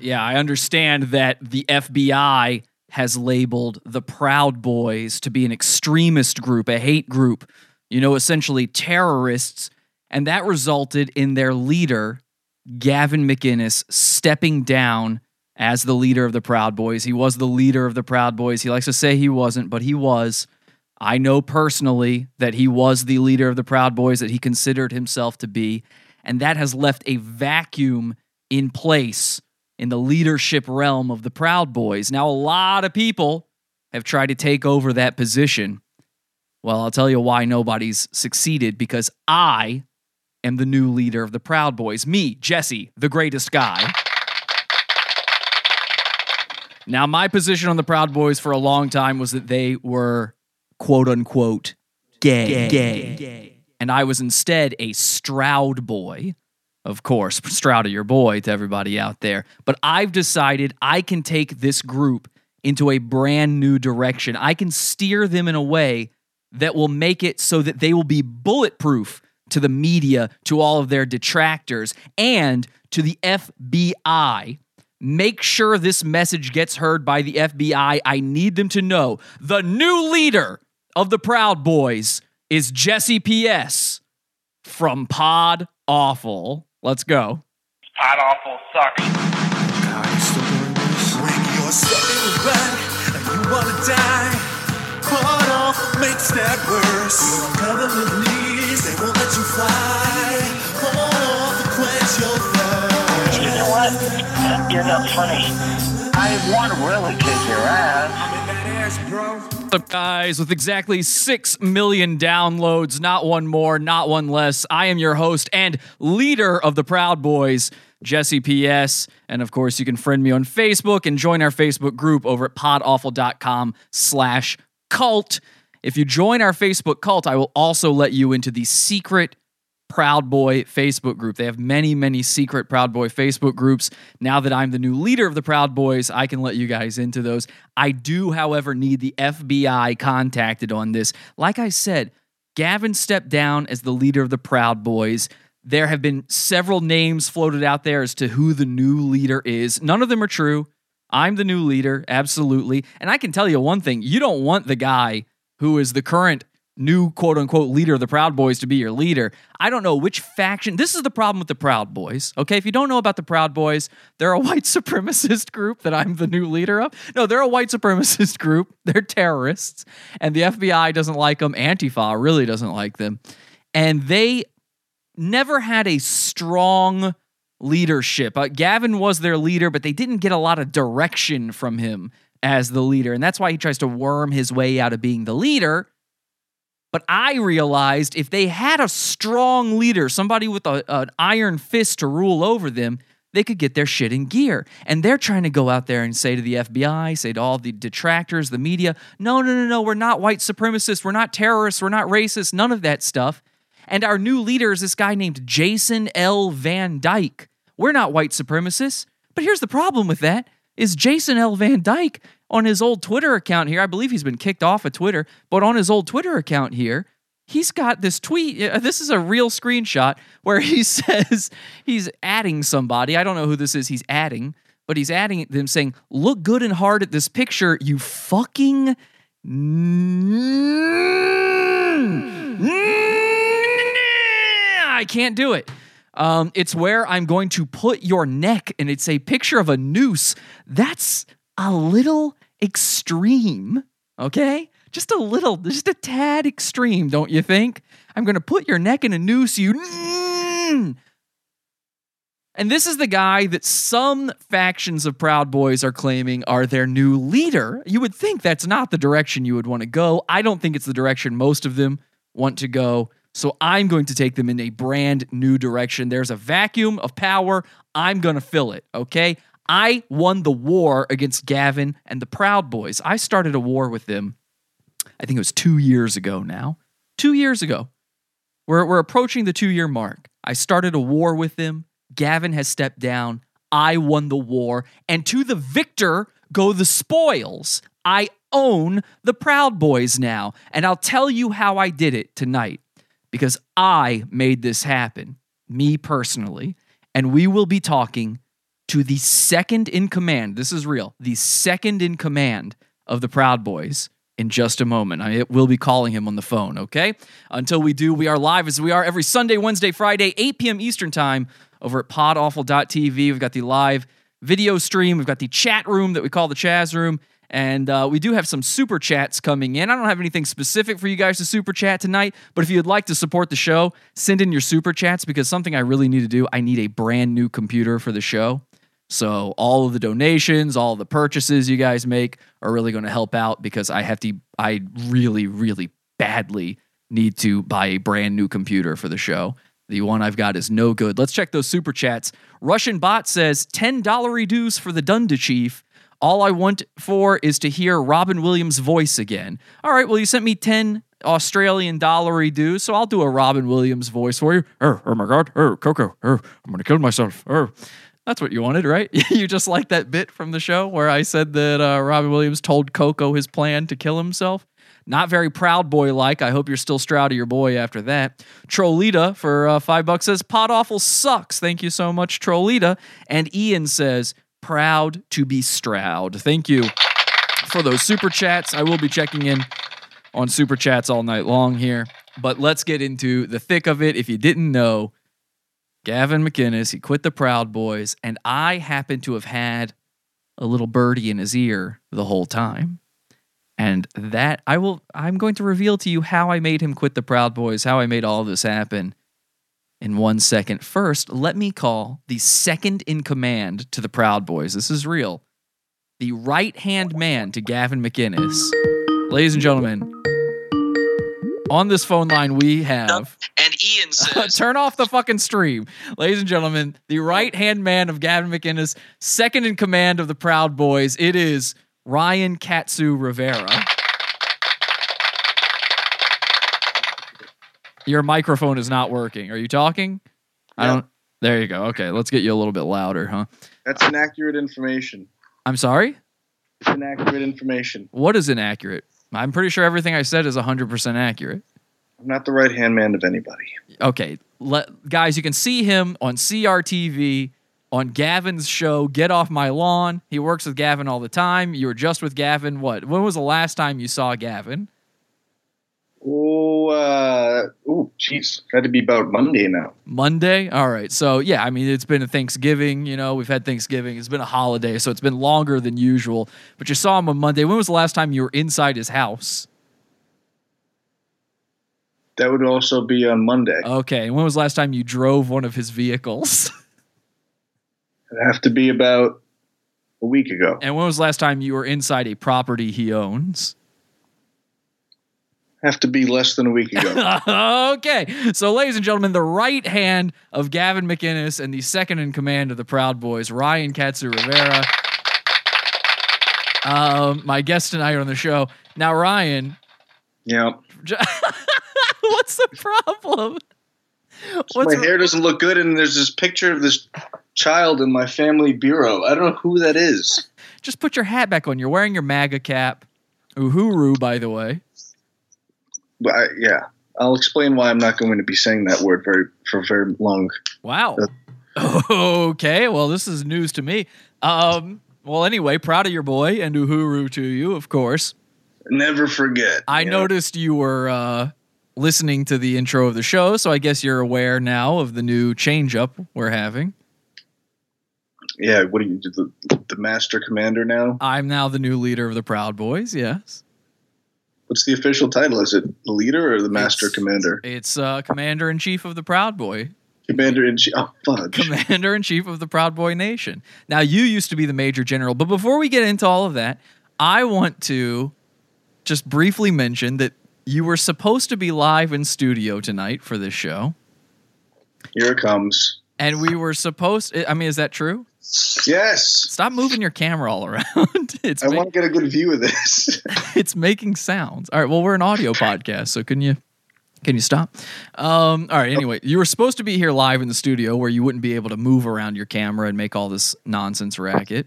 Yeah, I understand that the FBI has labeled the Proud Boys to be an extremist group, a hate group, you know, essentially terrorists. And that resulted in their leader, Gavin McInnes, stepping down as the leader of the Proud Boys. He was the leader of the Proud Boys. He likes to say he wasn't, but he was. I know personally that he was the leader of the Proud Boys, that he considered himself to be. And that has left a vacuum in place in the leadership realm of the Proud Boys. Now, a lot of people have tried to take over that position. Well, I'll tell you why nobody's succeeded because I am the new leader of the Proud Boys. Me, Jesse, the greatest guy. Now, my position on the Proud Boys for a long time was that they were quote unquote gay. gay. gay. And I was instead a Stroud boy. Of course, Stroud, your boy to everybody out there. But I've decided I can take this group into a brand new direction. I can steer them in a way that will make it so that they will be bulletproof to the media, to all of their detractors, and to the FBI Make sure this message gets heard by the FBI. I need them to know the new leader of the Proud Boys is Jesse P.S. from Pod Awful. Let's go. Pod Awful sucks. When you're stepping back and you wanna die, Pod Awful makes that worse. You're on government knees, they won't let you fly. Pod Awful quench your thirst. You know what? You're not funny. I want to really kick your ass. What's up, guys? With exactly 6 million downloads, not one more, not one less, I am your host and leader of the Proud Boys, Jesse P.S. And of course, you can friend me on Facebook and join our Facebook group over at podawful.com slash cult. If you join our Facebook cult, I will also let you into the secret Proud Boy Facebook group. They have many, many secret Proud Boy Facebook groups. Now that I'm the new leader of the Proud Boys, I can let you guys into those. I do, however, need the FBI contacted on this. Like I said, Gavin stepped down as the leader of the Proud Boys. There have been several names floated out there as to who the new leader is. None of them are true. I'm the new leader, absolutely. And I can tell you one thing you don't want the guy who is the current new quote unquote leader of the Proud Boys to be your leader. I don't know which faction. This is the problem with the Proud Boys. Okay, if you don't know about the Proud Boys, they're a white supremacist group that I'm the new leader of. No, they're a white supremacist group. They're terrorists, and the FBI doesn't like them. Antifa really doesn't like them, and they never had a strong leadership. Uh, Gavin was their leader, but they didn't get a lot of direction from him as the leader, and that's why he tries to worm his way out of being the leader but I realized if they had a strong leader, somebody with a, an iron fist to rule over them, they could get their shit in gear. And they're trying to go out there and say to the FBI, say to all the detractors, the media, no, no, no, no, we're not white supremacists, we're not terrorists, we're not racist, none of that stuff. And our new leader is this guy named Jason L. Van Dyke. We're not white supremacists. But here's the problem with that is Jason L. Van Dyke on his old Twitter account here. I believe he's been kicked off of Twitter, but on his old Twitter account here, he's got this tweet. Uh, this is a real screenshot where he says he's adding somebody. I don't know who this is. He's adding, but he's adding them saying, "Look good and hard at this picture, you fucking." I can't do it. Um, it's where I'm going to put your neck, and it's a picture of a noose. That's a little extreme, okay? Just a little, just a tad extreme, don't you think? I'm going to put your neck in a noose, you. And this is the guy that some factions of Proud Boys are claiming are their new leader. You would think that's not the direction you would want to go. I don't think it's the direction most of them want to go. So I'm going to take them in a brand new direction. There's a vacuum of power. I'm going to fill it, okay? I won the war against Gavin and the Proud Boys. I started a war with them, I think it was two years ago now. Two years ago. We're, we're approaching the two year mark. I started a war with them. Gavin has stepped down. I won the war. And to the victor go the spoils. I own the Proud Boys now. And I'll tell you how I did it tonight because I made this happen, me personally. And we will be talking to the second in command. This is real. The second in command of the Proud Boys in just a moment. I will be calling him on the phone, okay? Until we do, we are live as we are every Sunday, Wednesday, Friday, 8 p.m. Eastern Time over at podawful.tv. We've got the live video stream, we've got the chat room that we call the Chaz room. And uh, we do have some super chats coming in. I don't have anything specific for you guys to super chat tonight, but if you'd like to support the show, send in your super chats because something I really need to do, I need a brand new computer for the show. So all of the donations, all the purchases you guys make are really going to help out because I have to I really really badly need to buy a brand new computer for the show. The one I've got is no good. Let's check those super chats. Russian bot says $10 reduce for the Dunda Chief. All I want for is to hear Robin Williams' voice again. All right, well, you sent me 10 Australian dollar dues, so I'll do a Robin Williams voice for you. Oh, oh my God. Oh, Coco. Oh, I'm going to kill myself. Oh. That's what you wanted, right? you just like that bit from the show where I said that uh, Robin Williams told Coco his plan to kill himself. Not very proud boy like. I hope you're still Stroud of your boy after that. Trollita for uh, five bucks says, Pod Awful sucks. Thank you so much, Trollita. And Ian says, proud to be Stroud. Thank you for those super chats. I will be checking in on super chats all night long here. But let's get into the thick of it. If you didn't know, Gavin McInnes, he quit the Proud Boys, and I happen to have had a little birdie in his ear the whole time. And that I will I'm going to reveal to you how I made him quit the Proud Boys, how I made all this happen in one second. First, let me call the second in command to the Proud Boys. This is real. The right hand man to Gavin McInnes. Ladies and gentlemen, on this phone line we have And Ian says, Turn off the fucking stream. Ladies and gentlemen, the right hand man of Gavin McInnes, second in command of the Proud Boys, it is Ryan Katsu Rivera. Your microphone is not working. Are you talking? I don't. There you go. Okay, let's get you a little bit louder, huh? That's inaccurate information. I'm sorry? It's inaccurate information. What is inaccurate? I'm pretty sure everything I said is 100% accurate. I'm not the right hand man of anybody. okay, let, guys, you can see him on CRTV on Gavin's show, Get Off My Lawn. He works with Gavin all the time. You were just with Gavin. What? When was the last time you saw Gavin? Oh, uh, oh, jeez. Had to be about Monday now. Monday? All right. So, yeah, I mean, it's been a Thanksgiving. You know, we've had Thanksgiving. It's been a holiday, so it's been longer than usual. But you saw him on Monday. When was the last time you were inside his house? That would also be on Monday. Okay. And when was the last time you drove one of his vehicles? It'd have to be about a week ago. and when was the last time you were inside a property he owns? Have to be less than a week ago. okay. So, ladies and gentlemen, the right hand of Gavin McInnes and the second in command of the Proud Boys, Ryan Katsu Rivera. Um, my guest tonight on the show. Now, Ryan, yeah. what's the problem? What's my hair doesn't look good, and there's this picture of this child in my family bureau. I don't know who that is. Just put your hat back on. You're wearing your MAGA cap. Uhuru, by the way. But I, yeah, I'll explain why I'm not going to be saying that word very for very long. Wow. Okay. Well, this is news to me. Um, well, anyway, proud of your boy and Uhuru to you, of course. Never forget. I you know? noticed you were uh, listening to the intro of the show, so I guess you're aware now of the new change up we're having. Yeah, what do you do? The, the master commander now? I'm now the new leader of the Proud Boys, yes. What's the official title? Is it the leader or the master It's- commander? It's uh, Commander in Chief of the Proud Boy. Commander in chief. Oh, fudge. Commander in Chief of the Proud Boy Nation. Now, you used to be the Major General, but before we get into all of that, I want to just briefly mention that you were supposed to be live in studio tonight for this show, Here it comes. and we were supposed. I mean, is that true? Yes. Stop moving your camera all around. it's I ma- want to get a good view of this. it's making sounds. All right. Well, we're an audio podcast, so can you can you stop? Um, all right. Anyway, you were supposed to be here live in the studio where you wouldn't be able to move around your camera and make all this nonsense racket.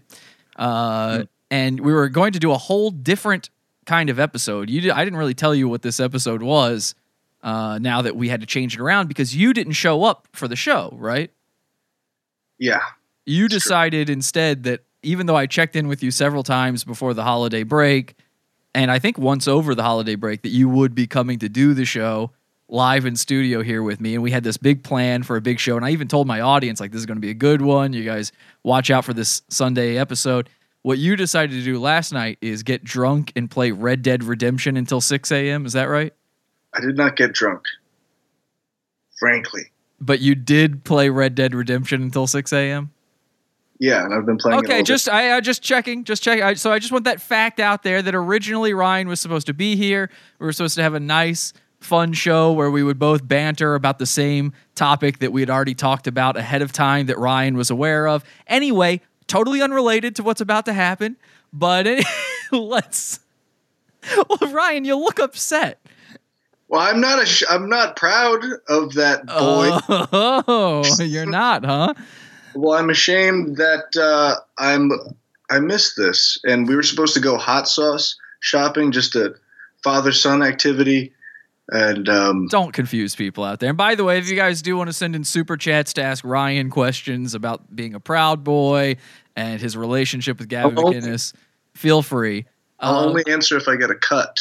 Uh, and we were going to do a whole different kind of episode. You, did, I didn't really tell you what this episode was. Uh, now that we had to change it around because you didn't show up for the show, right? yeah. You true. decided instead that even though I checked in with you several times before the holiday break, and I think once over the holiday break, that you would be coming to do the show live in studio here with me. And we had this big plan for a big show. And I even told my audience, like, this is going to be a good one. You guys watch out for this Sunday episode. What you decided to do last night is get drunk and play Red Dead Redemption until 6 a.m. Is that right? I did not get drunk. Frankly. But you did play Red Dead Redemption until 6 a.m.? Yeah, and I've been playing Okay, just I, I just checking, just checking. I, so I just want that fact out there that originally Ryan was supposed to be here. We were supposed to have a nice, fun show where we would both banter about the same topic that we had already talked about ahead of time that Ryan was aware of. Anyway, totally unrelated to what's about to happen. But any- let's. Well, Ryan, you look upset. Well, I'm not a sh- I'm not proud of that boy. Oh, you're not, huh? Well, I'm ashamed that uh, I'm I missed this, and we were supposed to go hot sauce shopping, just a father son activity, and um, don't confuse people out there. And by the way, if you guys do want to send in super chats to ask Ryan questions about being a proud boy and his relationship with Gavin Oh. McInnes, feel free. I'll only answer if I get a cut.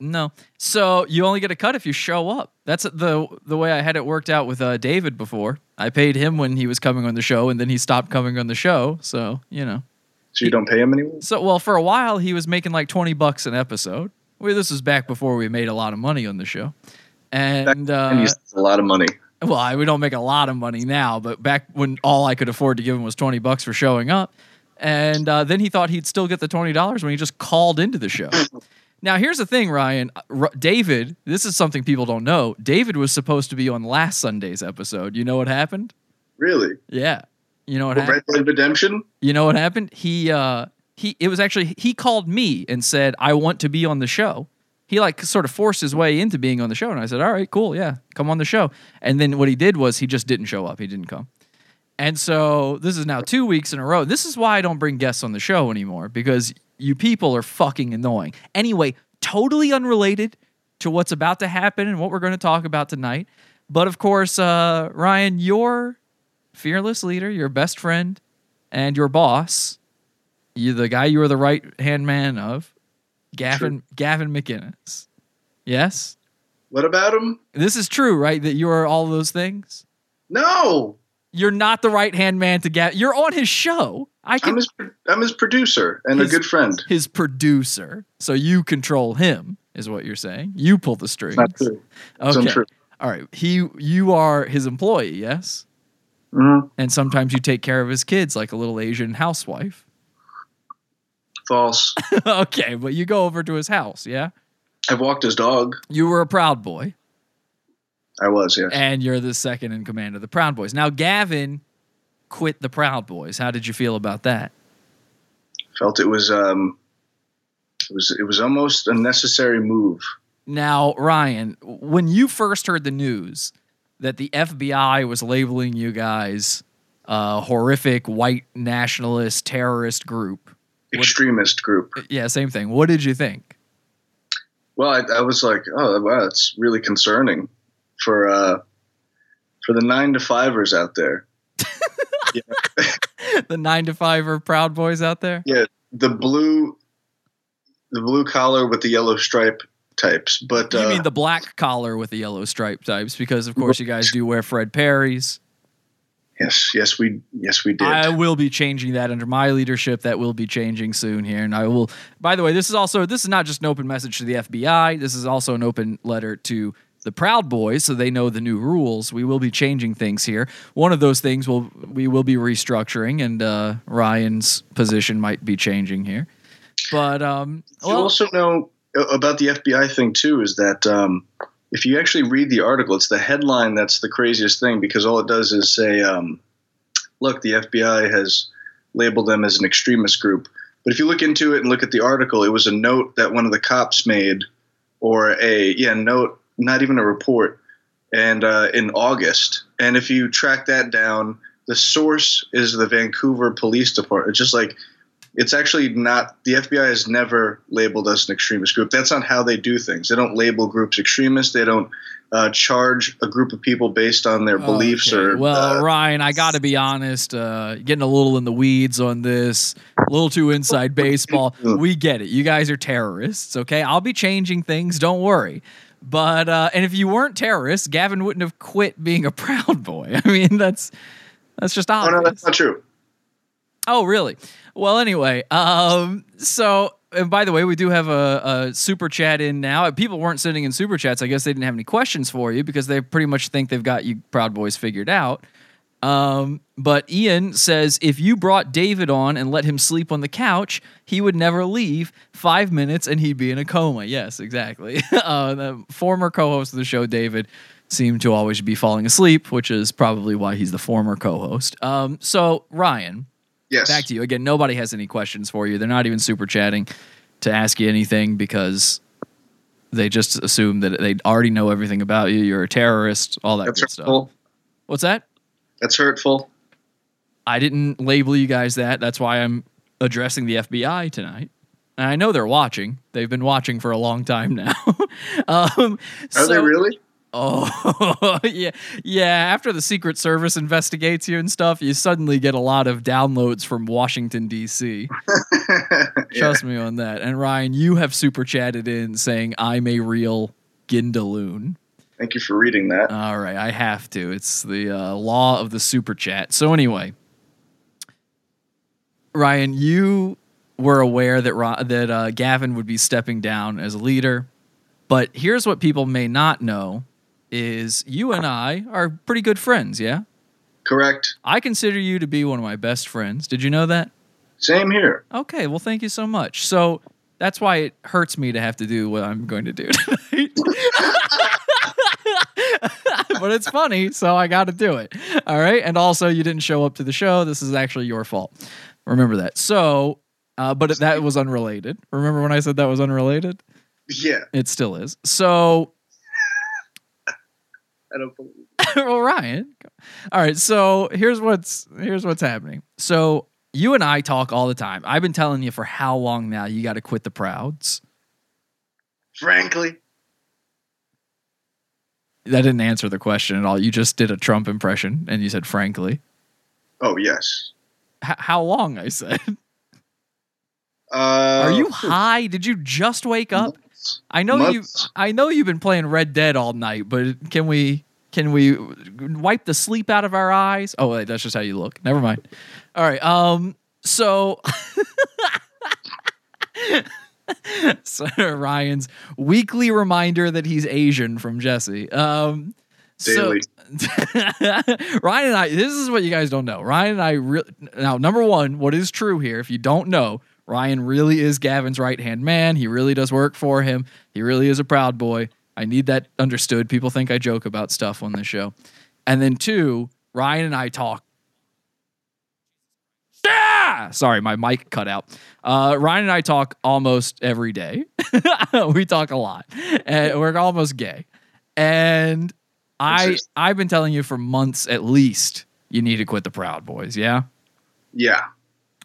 No, so you only get a cut if you show up. That's the the way I had it worked out with uh, David before. I paid him when he was coming on the show, and then he stopped coming on the show. So you know, So you don't pay him anymore. so well for a while he was making like twenty bucks an episode. Well, this was back before we made a lot of money on the show, and uh, a lot of money. Well, I, we don't make a lot of money now, but back when all I could afford to give him was 20 bucks for showing up. And uh, then he thought he'd still get the $20 when he just called into the show. Now, here's the thing, Ryan. R- David, this is something people don't know. David was supposed to be on last Sunday's episode. You know what happened? Really? Yeah. You know what Red happened? Dead Redemption? You know what happened? He uh he it was actually he called me and said I want to be on the show. He like sort of forced his way into being on the show and I said, "All right, cool. Yeah, come on the show." And then what he did was he just didn't show up. He didn't come. And so this is now 2 weeks in a row. This is why I don't bring guests on the show anymore because you people are fucking annoying. Anyway, totally unrelated to what's about to happen and what we're going to talk about tonight. But of course, uh, Ryan, your fearless leader, your best friend, and your boss, you the guy you were the right hand man of, Gavin Gavin McInnes. Yes, What about him? this is true, right? That you are all those things. No, You're not the right hand man to get. You're on his show. I can I'm his I'm his producer and His- a good friend. his producer, so you control him. Is what you're saying? You pull the strings. Not true. Okay. All right. He, you are his employee, yes, hmm and sometimes you take care of his kids like a little Asian housewife. False. okay, but you go over to his house, yeah. I've walked his dog. You were a proud boy. I was, yes. and you're the second in command of the Proud Boys. Now, Gavin quit the Proud Boys. How did you feel about that? Felt it was um, it was it was almost a necessary move. Now, Ryan, when you first heard the news that the FBI was labeling you guys a horrific white nationalist terrorist group, What- Extremist group. yeah, same thing. What did you think? Well, I, I was like, oh wow, that's really concerning for uh, for the nine to fivers out there. the nine to five or Proud Boys out there? Yeah, the blue, the blue collar with the yellow stripe types. But You uh, mean the black collar with the yellow stripe types? Because of course you guys do wear Fred Perry's. yes, yes, we yes we did. I will be changing that under my leadership. That will be changing soon here, and I will. By the way, this is also this is not just an open message to the FBI. This is also an open letter to the Proud Boys, so they know the new rules. We will be changing things here. One of those things will we will be restructuring, and uh, Ryan's position might be changing here. But um, you also know uh, about the FBI thing too is that um, if you actually read the article, it's the headline that's the craziest thing because all it does is say, um, "Look, the FBI has labeled them as an extremist group." But if you look into it and look at the article, it was a note that one of the cops made, or a yeah note, not even a report, and uh, in August. And if you track that down, the source is the Vancouver Police Department. It's just like it's actually not. The FBI has never labeled us an extremist group. That's not how they do things. They don't label groups extremists. They don't uh, charge a group of people based on their beliefs Okay, or. well, uh, Ryan, I got to be honest. Uh, getting a little in the weeds on this, a little too inside baseball. We get it. You guys are terrorists. Okay, I'll be changing things. Don't worry. But uh, and if you weren't terrorists, Gavin wouldn't have quit being a proud boy. I mean, that's that's just oh obvious. no, that's not true. Oh, really? Well, anyway, um, so and by the way, we do have a, a super chat in now. People weren't sending in super chats. I guess they didn't have any questions for you because they pretty much think they've got you Proud Boys figured out. Um, but Ian says if you brought David on and let him sleep on the couch, he would never leave. Five minutes and he'd be in a coma. Yes, exactly. uh, the former co-host of the show, David, seemed to always be falling asleep, which is probably why he's the former co-host. Um, so Ryan, Yes. back to you again. Nobody has any questions for you. They're not even super chatting to ask you anything because they just assume that they already know everything about you. You're a terrorist, all that That's good stuff. hurtful. What's that? That's hurtful. I didn't label you guys that. That's why I'm addressing the FBI tonight. And I know they're watching. They've been watching for a long time now. um, Are they really? Oh, yeah. Yeah. After the Secret Service investigates you and stuff, you suddenly get a lot of downloads from Washington, D.C. yeah. Trust me on that. And Ryan, you have super chatted in saying, I'm a real Gindaloon. Thank you for reading that. All right, I have to. It's the uh, law of the super chat. So anyway, Ryan, you were aware that Ro- that uh, Gavin would be stepping down as a leader, but here's what people may not know: is you and I are pretty good friends. Yeah, Correct. I consider you to be one of my best friends. Did you know that? Same here. Okay, well, thank you so much. So that's why it hurts me to have to do what I'm going to do tonight. but it's funny, so I got to do it. All right. And also, you didn't show up to the show. This is actually your fault. Remember that. So, uh, but that was unrelated. Remember when I said that was unrelated? Yeah. It still is. So, I don't believe. well, Ryan. All right, so here's what's here's what's happening. So you and I talk all the time. I've been telling you for how long now you got to quit the Prouds. Frankly. That didn't answer the question at all. You just did a Trump impression and you said frankly. Oh yes. H- how long? I said. Uh, Are you high? Did you just wake up? I know you. I know you've been playing Red Dead all night, but can we? Can we wipe the sleep out of our eyes? Oh wait, that's just how you look. Never mind. All right. Um. So. so Ryan's weekly reminder that he's Asian from Jesse. Um. so- Ryan and I, this is what you guys don't know. Ryan and I, re- now, number one, what is true here, if you don't know, Ryan really is Gavin's right hand man. He really does work for him. He really is a proud boy. I need that understood. People think I joke about stuff on this show. And then two, Ryan and I talk. Ah! Sorry, my mic cut out. Uh, Ryan and I talk almost every day. we talk a lot. And we're almost gay. And I I've been telling you for months at least you need to quit the Proud Boys, yeah? Yeah.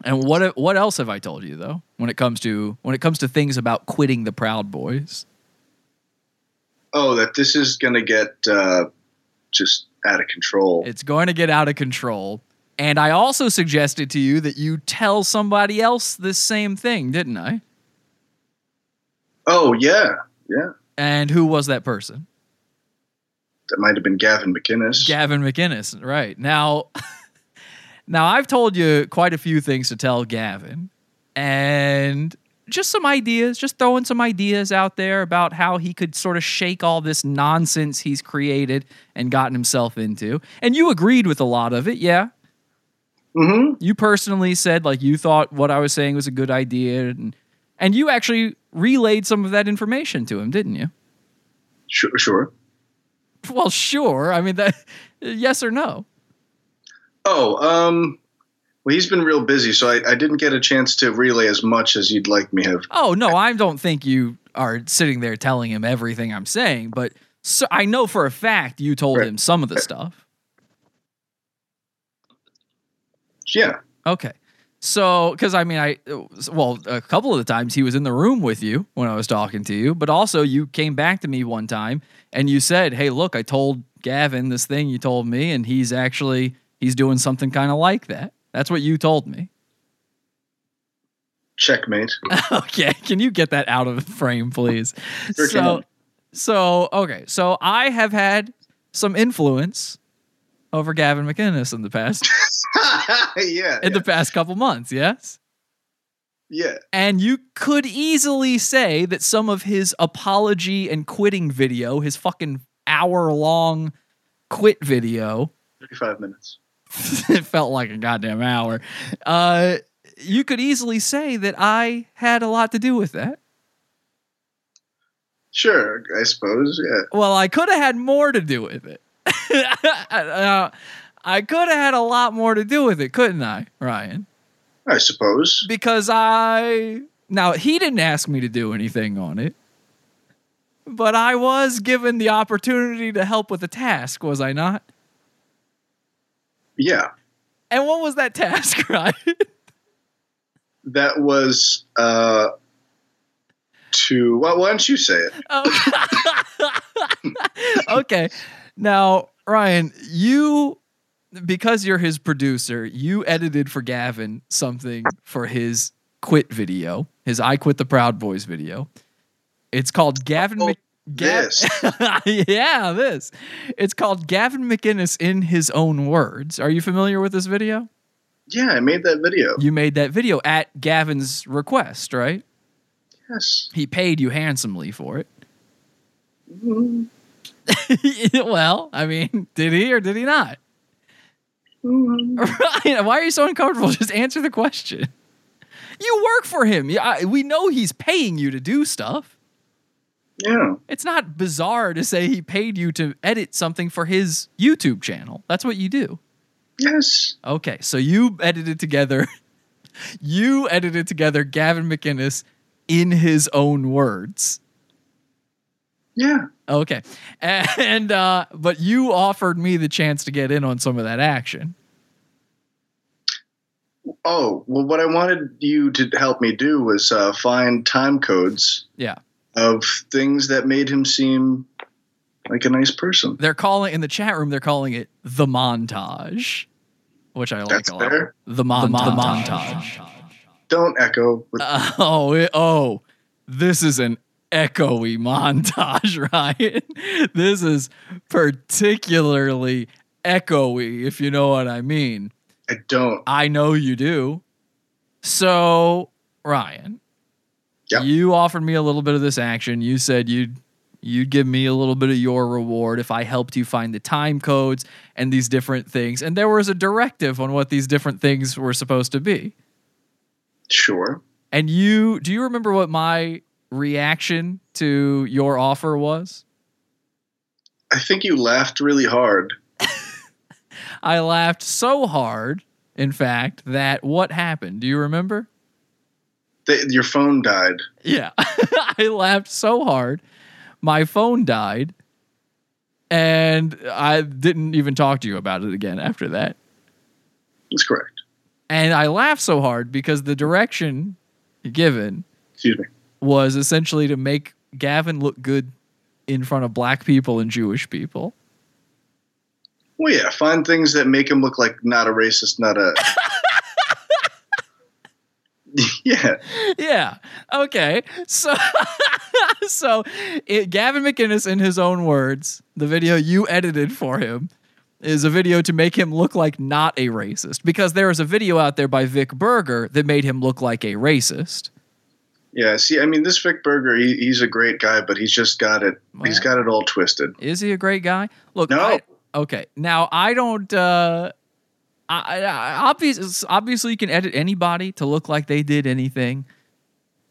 And what what else have I told you though when it comes to when it comes to things about quitting the Proud Boys? Oh, that this is gonna get uh, just out of control. It's going to get out of control. And I also suggested to you that you tell somebody else this same thing, didn't I? oh yeah, yeah. And who was that person? That might have been Gavin McInnes. Gavin McInnes, right. Now now I've told you quite a few things to tell Gavin and just some ideas, just throwing some ideas out there about how he could sort of shake all this nonsense he's created and gotten himself into. And you agreed with a lot of it, yeah. Hmm You personally said like you thought what I was saying was a good idea and and you actually relayed some of that information to him, didn't you? Sure, sure. Well, sure. I mean that yes or no? Oh, um, well, he's been real busy, so I, I didn't get a chance to relay as much as you'd like me have. Oh no, I don't think you are sitting there telling him everything I'm saying, but so I know for a fact you told Right. him some of the stuff. Yeah. Okay. So, because I mean, I well, a couple of the times he was in the room with you when I was talking to you, but also you came back to me one time and you said, "Hey, look, I told Gavin this thing you told me, and he's actually he's doing something kind of like that." That's what you told me. Checkmate. okay, can you get that out of the frame, please? Sure so, can. so okay, so I have had some influence over Gavin McInnes in the past yeah. in the past couple months. Yes. yeah. And you could easily say that some of his apology and quitting video, his fucking hour long quit video, 35 minutes. it felt like a goddamn hour. Uh, you could easily say that I had a lot to do with that. Sure, I suppose. Yeah. Well, I could have had more to do with it. Uh, I could have had a lot more to do with it, couldn't I, Ryan? I suppose. because I now he didn't ask me to do anything on it, but I was given the opportunity to help with the task, was I not? Yeah. And what was that task, right? That was uh to well, why don't you say it? okay. Now, Ryan, you because you're his producer, you edited for Gavin something for his quit video, his I Quit the Proud Boys video. It's called Gavin Oh, Mc- Gav- yeah, this. It's called Gavin McInnes in his own words. Are you familiar with this video? Yeah, I made that video. You made that video at Gavin's request, right? Yes. He paid you handsomely for it. Mm, well, I mean, did he or did he not? Why are you so uncomfortable? Just answer the question. You work for him. Yeah, I- we know he's paying you to do stuff. Yeah. It's not bizarre to say he paid you to edit something for his YouTube channel. That's what you do. Yes. Okay, so you edited together. you edited together Gavin McInnes in his own words. Yeah. Okay, and uh, but you offered me the chance to get in on some of that action. Oh, well, what I wanted you to help me do was uh, find time codes Yeah. of things that made him seem like a nice person. They're calling in the chat room. They're calling it the montage, which I like That's a lot. fair. The, mon- the montage. Don't echo. With, Oh, it- oh, this is an echoey montage, Ryan. This is particularly echoey, if you know what I mean. I don't. I know you do. So, Ryan, Yep. you offered me a little bit of this action. You said you'd you'd give me a little bit of your reward if I helped you find the time codes and these different things. And there was a directive on what these different things were supposed to be. Sure. And you do you remember what my reaction to your offer was? I think you laughed really hard. I laughed so hard, in fact, that what happened? Do you remember? That your phone died. Yeah. I laughed so hard. My phone died. And I didn't even talk to you about it again after that. That's correct. And I laughed so hard because the direction given Excuse me. Was essentially to make Gavin look good in front of black people and Jewish people. Well, yeah, find things that make him look like not a racist, not a. yeah. yeah. Okay. So, so it, Gavin McInnes, in his own words, the video you edited for him is a video to make him look like not a racist because there is a video out there by Vic Berger that made him look like a racist. Yeah. See, I mean, this Vic Berger, he, he's a great guy, but he's just got it. He's got it all twisted. Is he a great guy? Look, No. I- okay. Now I don't. uh I, I obvious, obviously you can edit anybody to look like they did anything.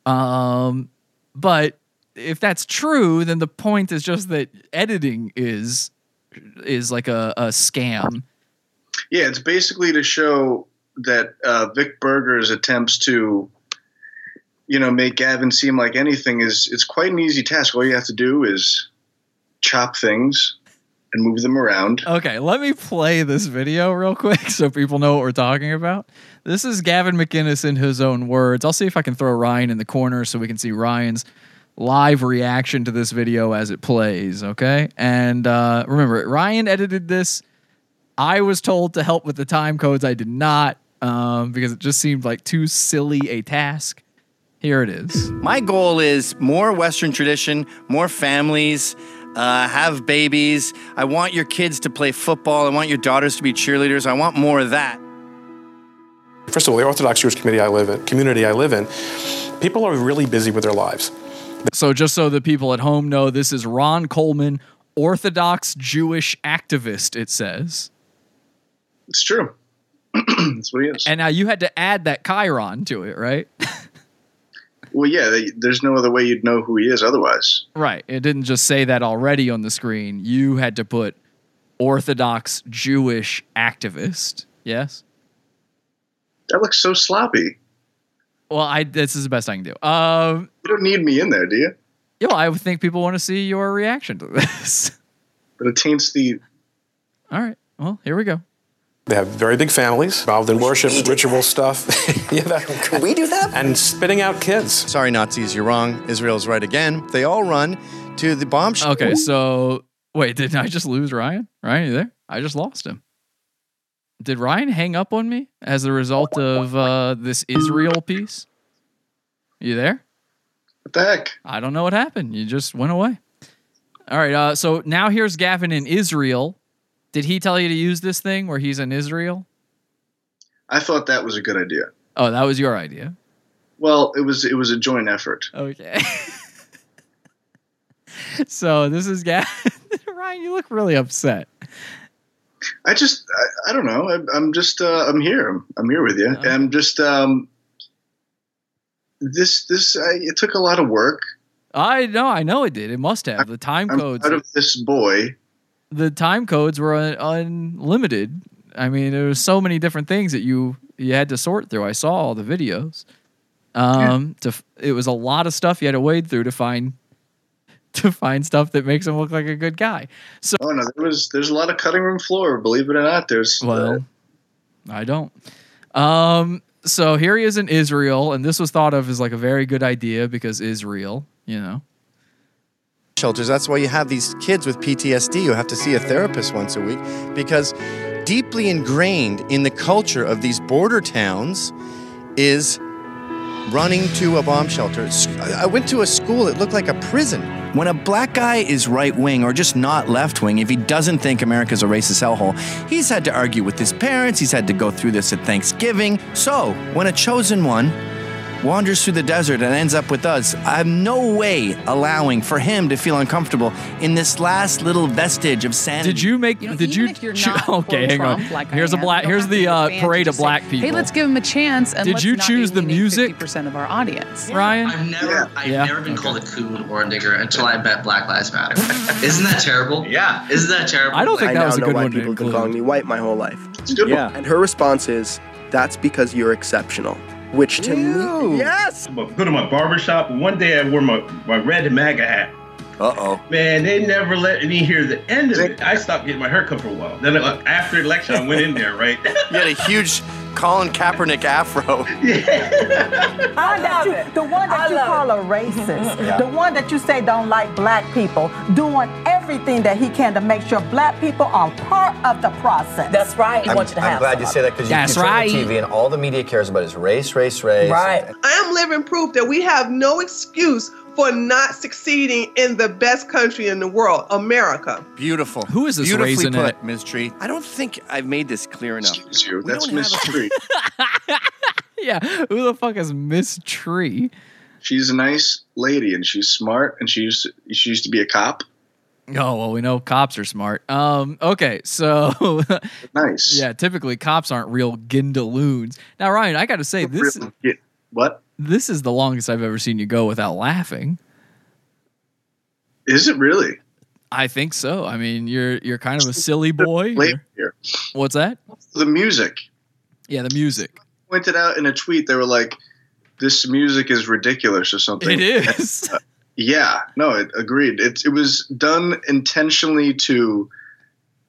Um, but if that's true, then the point is just that editing is is like a, a scam. Yeah, it's basically to show that uh, Vic Berger's attempts to, you know, make Gavin seem like anything is it's quite an easy task. All you have to do is chop things and move them around. Okay, let me play this video real quick so people know what we're talking about. This is Gavin McInnes in his own words. I'll see if I can throw Ryan in the corner so we can see Ryan's live reaction to this video as it plays. Okay, and uh, remember, Ryan edited this. I was told to help with the time codes. I did not um, because it just seemed like too silly a task. Here it is. My goal is more Western tradition, more families, uh, have babies. I want your kids to play football. I want your daughters to be cheerleaders. I want more of that. First of all, the Orthodox Jewish community I live in, community I live in, people are really busy with their lives. So, just so the people at home know, this is Ron Coleman, Orthodox Jewish activist, it says. It's true. That's what he is. And now you had to add that Chiron to it, right? well, yeah, they, there's no other way you'd know who he is otherwise. right. It didn't just say that already on the screen. You had to put Orthodox Jewish activist. Yes? That looks so sloppy. Well, I this is the best I can do. Um, You don't need me in there, do you? know, I would think people want to see your reaction to this. But it taints the. All right. Well, here we go. They have very big families involved in worship, ritual stuff. yeah, that, Can we do that? and spitting out kids. Sorry, Nazis, you're wrong. Israel's right again. They all run to the bomb shelter. Okay, so wait, did I just lose Ryan? Ryan, you there? I just lost him. Did Ryan hang up on me as a result of uh, this Israel piece? You there? What the heck? I don't know what happened. You just went away. All right. Uh, so now here's Gavin in Israel. Did he tell you to use this thing where he's in Israel? I thought that was a good idea. Oh, that was your idea. Well, it was it was a joint effort. Okay. so this is Gavin. Ryan, you look really upset. I just I, I don't know. I, I'm just uh, I'm here. I'm, I'm here with you. Uh-huh. I'm just um. This this I, it took a lot of work. I know, I know it did. It must have. The time I'm codes. proud of this boy. The time codes were un- unlimited. I mean, there was so many different things that you you had to sort through. I saw all the videos. Um, to f- it was a lot of stuff you had to wade through to find to find stuff that makes him look like a good guy. So, Oh no, there was there's a lot of cutting room floor. Believe it or not, there's uh, well, I don't. Um, so here he is in Israel, and this was thought of as like a very good idea because Israel, you know. Shelters. That's why you have these kids with PTSD who have to see a therapist once a week because deeply ingrained in the culture of these border towns is running to a bomb shelter. I went to a school that looked like a prison. When a black guy is right wing or just not left wing, if he doesn't think America's a racist hellhole, he's had to argue with his parents, he's had to go through this at Thanksgiving. So, when a chosen one wanders through the desert and ends up with us, I'm no way allowing for him to feel uncomfortable in this last little vestige of sanity. Did you make? You know, did even you? if you're not okay, hang pro-Trump on. like I here's a black. Here's the uh, parade of just say, black people. Hey, let's give him a chance. And Did let's you not choose the music? 50% of our audience. Ryan. I've never, Yeah. I've Yeah. never been called a coon or a nigger until I bet Black Lives Matter. Isn't that terrible? Yeah. Isn't that terrible? I don't think I that was a good one to people have been calling me white my whole life. it's a good one. And her response is, "That's because you're exceptional." Which to me, yes. I go to my barber shop. One day I wore my, my red MAGA hat. Uh oh. Man, they never let me hear the end of it. I stopped getting my hair cut for a while. Then uh, after election, I went in there, right? You had a huge Colin Kaepernick afro. I love it. The one that you call a racist, the one that you say don't like black people, doing everything that he can to make sure black people are part of the process. That's right. I'm, I'm glad you say that because you, you That's turn right. on TV and all the media cares about is race, race, race. Right. I am living proof that we have no excuse for not succeeding in the best country in the world, America. Beautiful. Who is this Beautifully raisin in put, it? Ms. Tree. I don't think I've made this clear enough. Excuse you. We That's don't Miss Tree. Yeah, who the fuck is Miss Tree? She's a nice lady and she's smart and she used to, she used to be a cop. Oh well, we know cops are smart. Um, okay, so Nice. yeah, typically cops aren't real gindaloons. Now, Ryan, I got to say this what this is the longest I've ever seen you go without laughing. is it really? I think so. I mean, you're you're kind of a silly boy. Here. What's that? The music Yeah, the music. pointed out in a tweet. They were like, "This music is ridiculous" or something. It is. Yeah, no, it agreed. It it was done intentionally to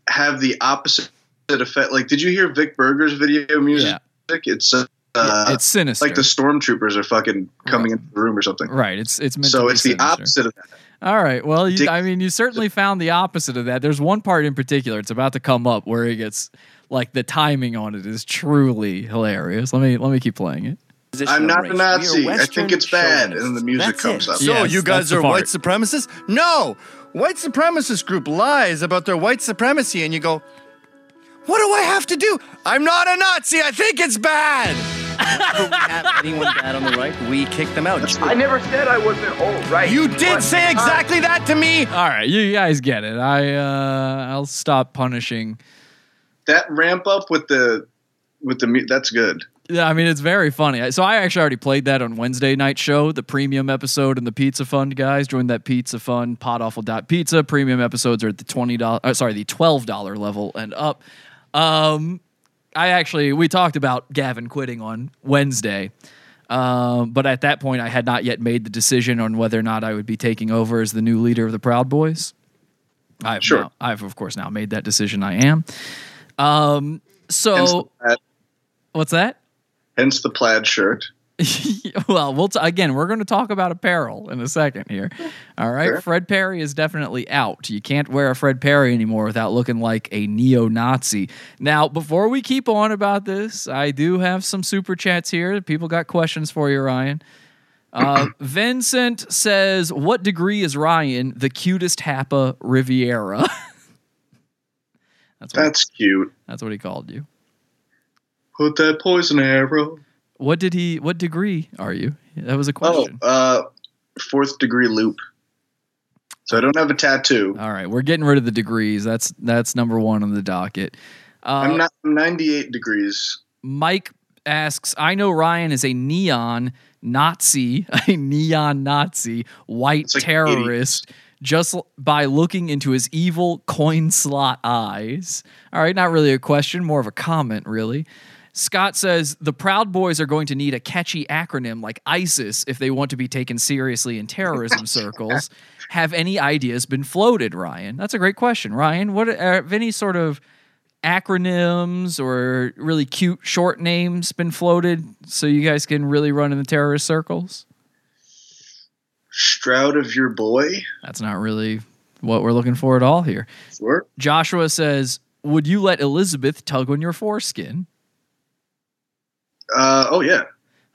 have the opposite effect. Like, did you hear Vic Berger's video music? It's uh, Yeah, it's sinister. Like the stormtroopers are fucking coming into the room or something. Right. It's it's meant so it's the opposite of that. All right. Well, you, I mean, you certainly found the opposite of that. There's one part in particular. It's about to come up where it gets like the timing on it is truly hilarious. Let me let me keep playing it. I'm not a Nazi. I think it's bad, and then the music That's comes it. up. So Yes, you guys are white supremacists? No, white supremacist group lies about their white supremacy, and you go, "What do I have to do? I'm not a Nazi. I think it's bad." Whenever we have anyone bad on the right, we kick them out. I never said I wasn't old, right? You did say exactly that to me. All right, you guys get it. I uh I'll stop punishing. That ramp up with the with the mu- that's good. Yeah, I mean it's very funny. So I actually already played that on Wednesday night show, the premium episode and the Pizza Fund guys joined that Pizza Fund Pizza. Premium episodes are at the twenty dollars, uh, sorry, the twelve dollar level and up. Um, I actually we talked about Gavin quitting on Wednesday, um, but at that point I had not yet made the decision on whether or not I would be taking over as the new leader of the Proud Boys. I've Sure. now, I've of course now made that decision. I am. Um, so what's that? Hence the plaid shirt. well, we'll t- again. We're going to talk about apparel in a second here. All right, Sure. Fred Perry is definitely out. You can't wear a Fred Perry anymore without looking like a neo-Nazi. Now, before we keep on about this, I do have some super chats here. People got questions for you, Ryan. Uh, Vincent says, "What degree is Ryan the cutest Hapa Riviera?" that's That's cute. that's what he called you. Put that poison arrow. What did he? What degree are you? That was a Oh, question. uh, fourth degree loop. So I don't have a tattoo. All right, we're getting rid of the degrees. That's that's number one on the docket. Uh, I'm not I'm 98 degrees. Mike asks, I know Ryan is a neon Nazi, a neon Nazi, white like terrorist, just by looking into his evil coin slot eyes. All right, not really a question, more of a comment, really. Scott says the Proud Boys are going to need a catchy acronym like ISIS if they want to be taken seriously in terrorism circles. Have any ideas been floated, Ryan? That's a great question, Ryan. What uh, have any sort of acronyms or really cute short names been floated so you guys can really run in the terrorist circles? Stroud of your boy. That's not really what we're looking for at all here. Sure. Joshua says, Would you let Elizabeth tug on your foreskin? Uh, oh yeah.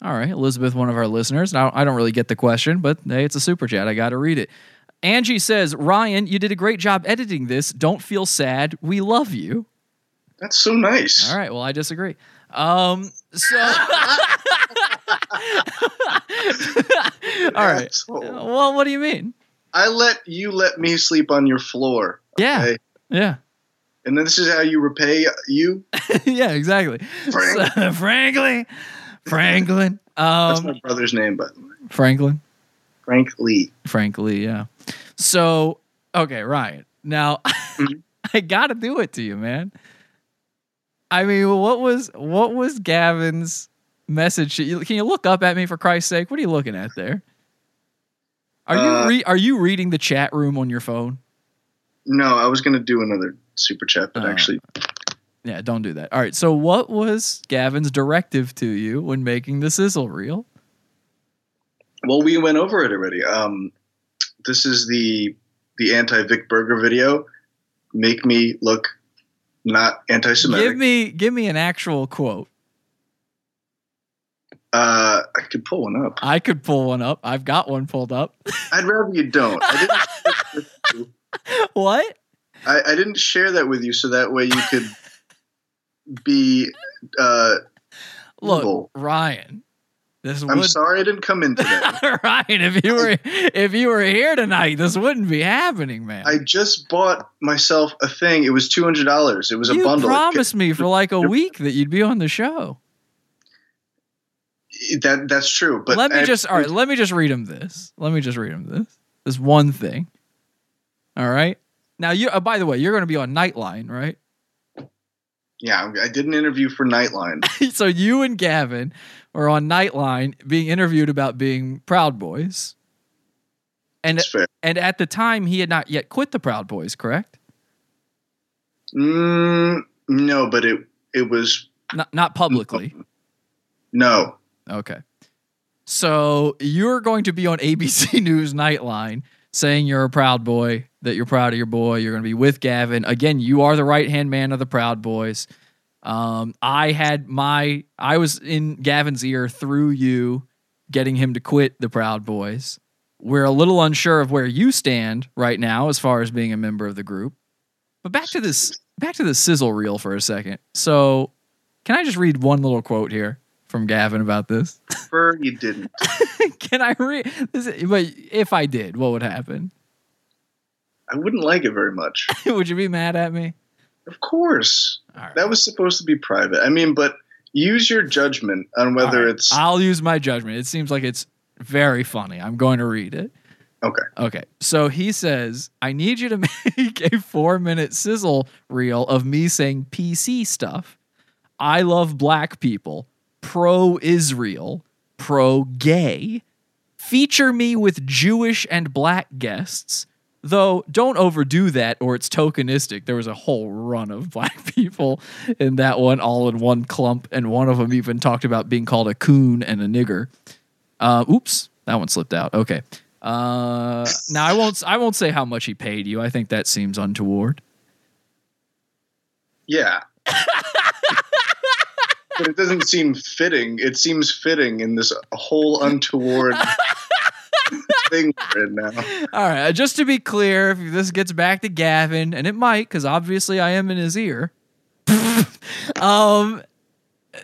All right, Elizabeth, one of our listeners. Now, I don't really get the question, but hey, it's a super chat. I got to read it. Angie says, Ryan, you did a great job editing this. Don't feel sad. We love you. That's so nice. All right, well, I disagree. Um, so, all right. Well, what do you mean? I let you let me sleep on your floor. Yeah. okay? Yeah. And then this is how you repay you. yeah, exactly. Frank. So, Franklin. Franklin. That's Um, my brother's name, by the way. Franklin. Frank Lee. Frankly, yeah. So, okay, Ryan. Now, Mm-hmm. I got to do it to you, man. I mean, what was what was Gavin's message? Can you look up at me for Christ's sake? What are you looking at there? Are you Uh, re- are you reading the chat room on your phone? No, I was gonna do another super chat, but Uh, actually, Yeah, don't do that. All right. So, what was Gavin's directive to you when making the sizzle reel? well, we went over it already. Um, this is the the anti Vic Berger video. Make me look not anti-Semitic. Give me give me an actual quote. uh, I could pull one up. I could pull one up. I've got one pulled up. I'd rather you don't. What? I, I didn't share that with you so that way you could be. Uh, Look, evil. Ryan. This I'm would sorry I didn't come in today. Ryan, if you were if you were here tonight, this wouldn't be happening, man. I just bought myself a thing. It was two hundred dollars. It was a bundle. you promised me for like a week that you'd be on the show. That that's true. But let me I- just all right. Let me just read him this. Let me just read him this. This one thing. All right. Now you. Uh, by the way, you're going to be on Nightline, right? Yeah, I did an interview for Nightline. so you and Gavin are on Nightline being interviewed about being Proud Boys. And That's fair. and at the time he had not yet quit the Proud Boys, correct? Mm, no, but it it was Not not publicly. no. Okay. So you're going to be on ABC News Nightline saying you're a proud boy, that you're proud of your boy. You're going to be with Gavin. Again, you are the right hand man of the Proud Boys. Um, I had my, I was in Gavin's ear through you, getting him to quit the Proud Boys. We're a little unsure of where you stand right now as far as being a member of the group. But back to this, back to the sizzle reel for a second. So, can I just read one little quote here from Gavin about this? Prefer you didn't. Can I read? But if I did, what would happen? I wouldn't like it very much. would you be mad at me? Of course. That was supposed to be private. I mean, but use your judgment on whether right, it's I'll use my judgment. It seems like it's very funny. I'm going to read it. okay. Okay. So he says, I need you to make a four minute sizzle reel of me saying PC stuff. I love black people, pro Israel, pro gay. Feature me with Jewish and black guests. Though, don't overdo that or it's tokenistic. There was a whole run of black people in that one, all in one clump. And one of them even talked about being called a coon and a nigger. Uh, oops, that one slipped out. Okay. Uh, now I won't. I won't say how much he paid you. I think that seems untoward. Yeah. but it doesn't seem fitting. It seems fitting in this whole untoward thing we're in now. All right. uh, Just to be clear, if this gets back to Gavin, and it might, because obviously I am in his ear. um,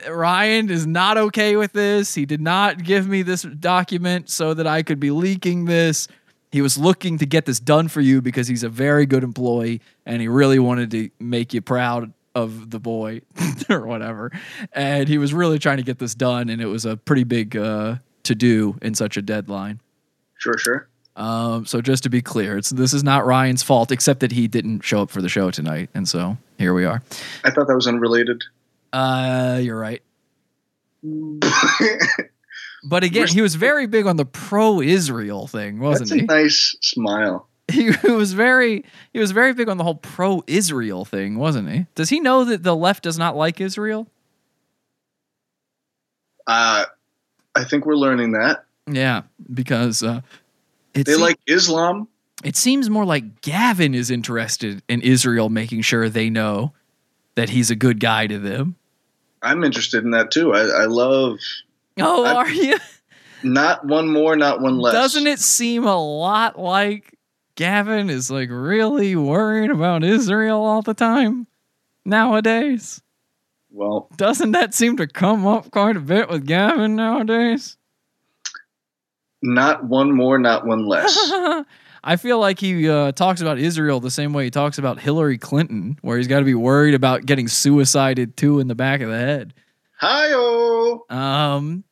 Ryan is not okay with this. He did not give me this document so that I could be leaking this. He was looking to get this done for you because he's a very good employee and he really wanted to make you proud of the boy or whatever. And he was really trying to get this done, and it was a pretty big uh, to do in such a deadline. Sure, sure. Um, so just to be clear, it's this is not Ryan's fault, except that he didn't show up for the show tonight, and so here we are. I thought that was unrelated. Uh, you're right. But again, he was very big on the pro-Israel thing, wasn't That's a he? nice smile. He was very he was very big on the whole pro-Israel thing, wasn't he? Does he know that the left does not like Israel? Uh, I think we're learning that. Yeah, because uh, They like Islam. It seems more like Gavin is interested in Israel making sure they know that he's a good guy to them. I'm interested in that too. I, I love Oh, I- are you? not one more, not one less. Doesn't it seem a lot like Gavin is like really worried about Israel all the time nowadays? Well, Doesn't that seem to come up quite a bit with Gavin nowadays? not one more, not one less. I feel like he uh, talks about Israel the same way he talks about Hillary Clinton, where he's got to be worried about getting suicided too in the back of the head. Hi-oh. Um,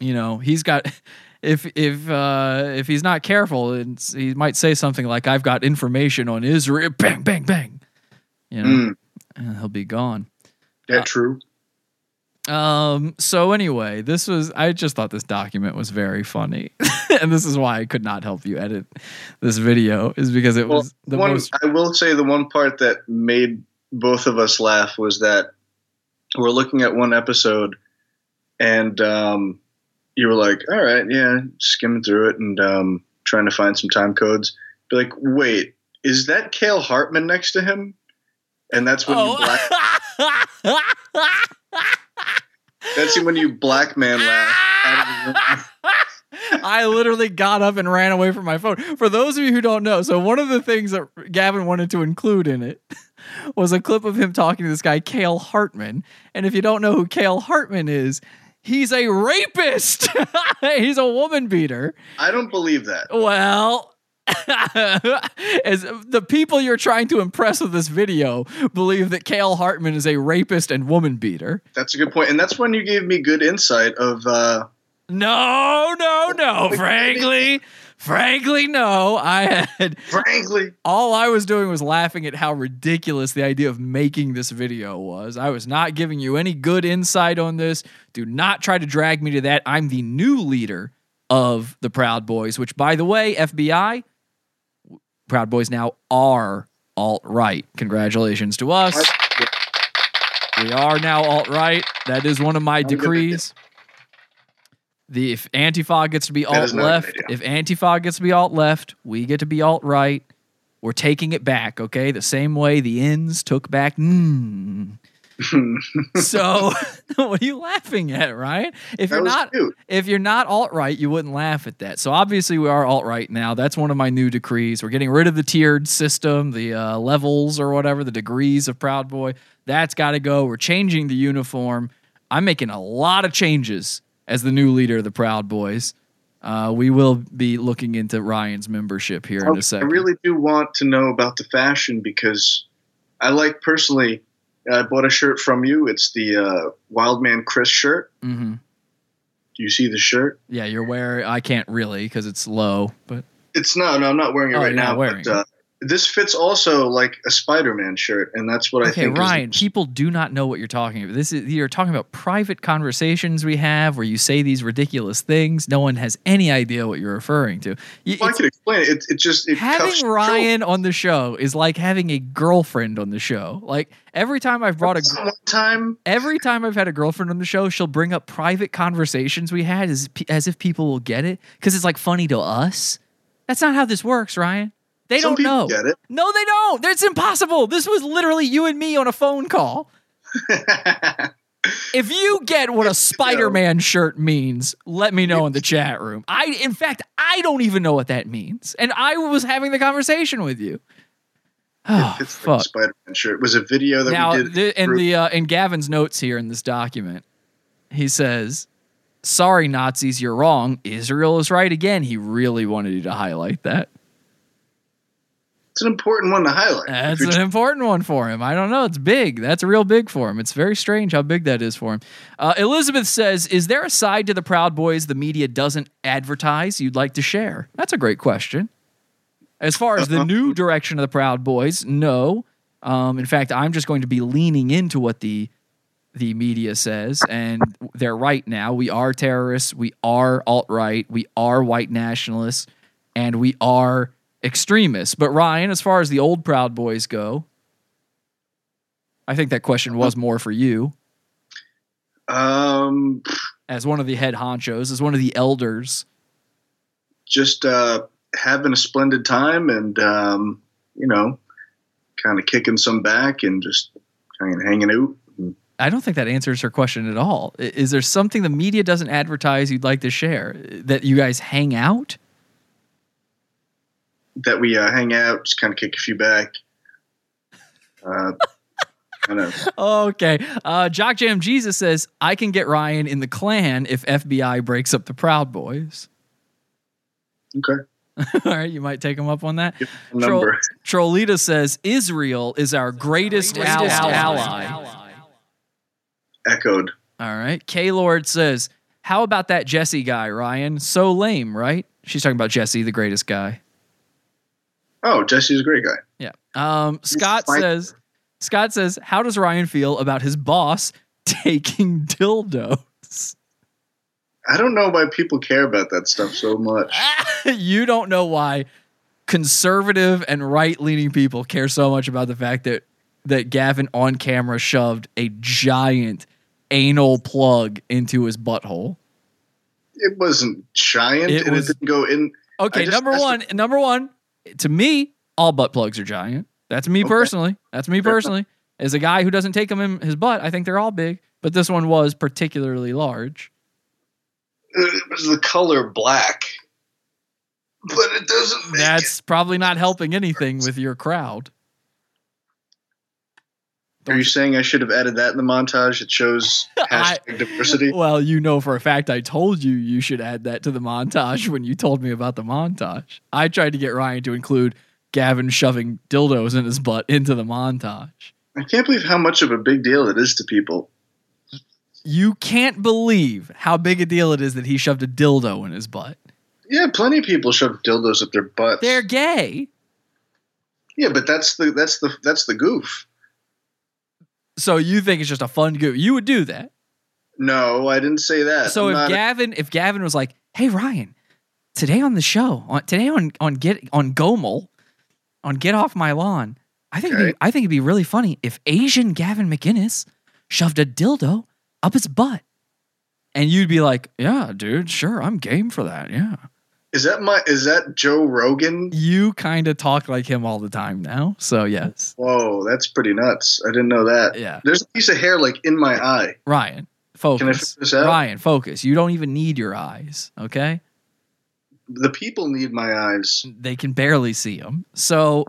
you know, he's got if if uh if he's not careful, he might say something like, "I've got information on Israel." Bang, bang, bang. You know, Mm. and he'll be gone. Yeah, true. Um. So anyway, this was. I just thought this document was very funny, and this is why I could not help you edit this video. Is because it Well, was the one, most. I will say the one part that made both of us laugh was that we're looking at one episode, and um, you were like, "All right, yeah," skimming through it and um, trying to find some time codes. Be like, "Wait, is that Kale Hartman next to him?" And that's when you black. That's when you black man laugh. out of the room. I literally got up and ran away from my phone. For those of you who don't know, so one of the things that Gavin wanted to include in it was a clip of him talking to this guy, Kale Hartman. And if you don't know who Kale Hartman is, he's a rapist. he's a woman beater. I don't believe that. Well, as the people you're trying to impress with this video believe that Kale Hartman is a rapist and woman beater. That's a good point, and that's when you gave me good insight of. Uh, No, no, no. Frankly, frankly, no. I had frankly all I was doing was laughing at how ridiculous the idea of making this video was. I was not giving you any good insight on this. Do not try to drag me to that. I'm the new leader of the Proud Boys, which by the way, FBI Proud Boys now are alt right. Congratulations to us. We are now alt right. That is one of my decrees. The if Antifa gets to be alt is not a good left, if Antifa gets to be alt left, we get to be alt right. We're taking it back, okay? The same way the ends took back. Mm. so, what are you laughing at, right? If That you're not cute. if you're not alt right, you wouldn't laugh at that. So obviously we are alt right now. That's one of my new decrees. We're getting rid of the tiered system, the uh, levels or whatever, the degrees of Proud Boy. That's got to go. We're changing the uniform. I'm making a lot of changes as the new leader of the Proud Boys. Uh, we will be looking into Ryan's membership here in a second. I really do want to know about the fashion because I like personally. I bought a shirt from you. It's the uh, Wildman Chris shirt. Mm-hmm. Do you see the shirt? Yeah, you're wearing. I can't really because it's low, but It's no, no, I'm not wearing it Oh, right now. wearing but uh, this fits also like a Spider-Man shirt, and that's what I Okay, think. Ryan, Is, people do not know what you're talking about. This is you're talking about private conversations we have where you say these ridiculous things. No one has any idea what you're referring to. If I can explain it, it, it just it having Ryan on the show is like having a girlfriend on the show. Like every time I've brought a shoulder. Time, every time I've had a girlfriend on the show, she'll bring up private conversations we had as as if people will get it because it's like funny to us. That's not how this works, Ryan. They Some don't know. get it. No, they don't. It's impossible. This was literally you and me on a phone call. if you get what a Spider-Man shirt means, let me know in the chat room. I in fact, I don't even know what that means. And I was having the conversation with you. Oh, it's like a. Spider-Man shirt. It was a video that Now, we did. the, in the uh, in Gavin's notes here in this document, he says, "Sorry, Nazis, you're wrong. Israel is right again." He really wanted you to highlight that. It's an important one to highlight. That's an important one for him. I don't know. It's big. That's real big for him. It's very strange how big that is for him. Uh, Elizabeth says, "Is there a side to the Proud Boys the media doesn't advertise you'd like to share?" That's a great question. As far as the new direction of the Proud Boys, no. Um, in fact, I'm just going to be leaning into what the the media says, and they're right now. We are terrorists. We are alt right. We are white nationalists, and we are extremists. But Ryan, as far as the old Proud Boys go, I think that question was more for you um, as one of the head honchos, as one of the elders. just uh, having a splendid time, and um, you know, kind of kicking some back and just kind of hanging out. I don't think that answers her question at all. Is there something the media doesn't advertise you'd like to share that you guys hang out? That we uh, hang out, just kind of kick a few back. Uh, kind of. Okay. Uh, Jock Jam Jesus says, I can get Ryan in the clan if FBI breaks up the Proud Boys. Okay. All right, you might take him up on that. Number. Troll- Trollita says, Israel is our greatest, ally. ally. Echoed. All right. K Lord says, How about that Jesse guy, Ryan? So lame, right? She's talking about Jesse, the greatest guy. Oh, Jesse's a great guy. Yeah. Um, Scott says, Scott says, How does Ryan feel about his boss taking dildos? I don't know why people care about that stuff so much. you don't know why conservative and right leaning people care so much about the fact that that Gavin on camera shoved a giant anal plug into his butthole. It wasn't giant, It and was- it didn't go in. Okay, number one, number one, to me, all butt plugs are giant. That's me personally. That's me personally. As a guy who doesn't take them in his butt, I think they're all big. But this one was particularly large. It was the color black, but it doesn't. Make That's probably not helping anything with your crowd. Are you saying I should have added that in the montage? It shows hashtag diversity. Well, you know for a fact I told you you should add that to the montage when you told me about the montage. I tried to get Ryan to include Gavin shoving dildos in his butt into the montage. I can't believe how much of a big deal it is to people. You can't believe how big a deal it is that he shoved a dildo in his butt. Yeah, plenty of people shove dildos up their butts. They're gay. Yeah, but that's the that's the that's the goof. So you think it's just a fun goof. You would do that. No, I didn't say that. So I'm if Gavin, if Gavin was like, "Hey Ryan, today on the show, on, today on on get on Gomel, on Get Off My Lawn, I think it'd be, I think it'd be really funny if Asian Gavin McInnes shoved a dildo up his butt, and you'd be like, "Yeah, dude, sure, I'm game for that." Yeah. Is that my? Is that Joe Rogan? You kind of talk like him all the time now, so yes. Whoa, that's pretty nuts. I didn't know that. Yeah. There's a piece of hair like in my eye. Ryan, focus. Can I figure this out? Ryan, focus. You don't even need your eyes, okay? The people need my eyes. They can barely see them. So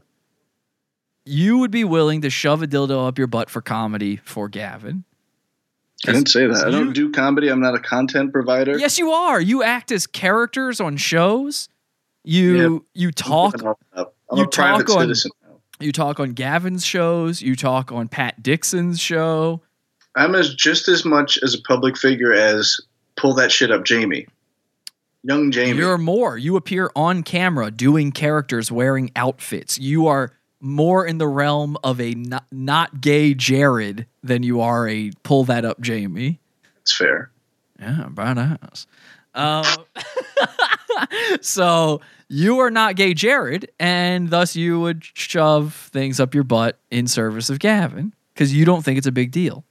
you would be willing to shove a dildo up your butt for comedy for Gavin? I didn't say that. I don't do comedy. I'm not a content provider. Yes, you are. You act as characters on shows. You you talk. I'm you private talk on citizen. you talk on Gavin's shows. You talk on Pat Dixon's show. I'm as just as much as a public figure as pull that shit up, Jamie. Young Jamie. You're more. You appear on camera doing characters wearing outfits. You are more in the realm of a not, not gay Jared than you are a pull that up Jamie. It's fair. Yeah, brown ass. Um, so you are not gay Jared, and thus you would shove things up your butt in service of Gavin because you don't think it's a big deal.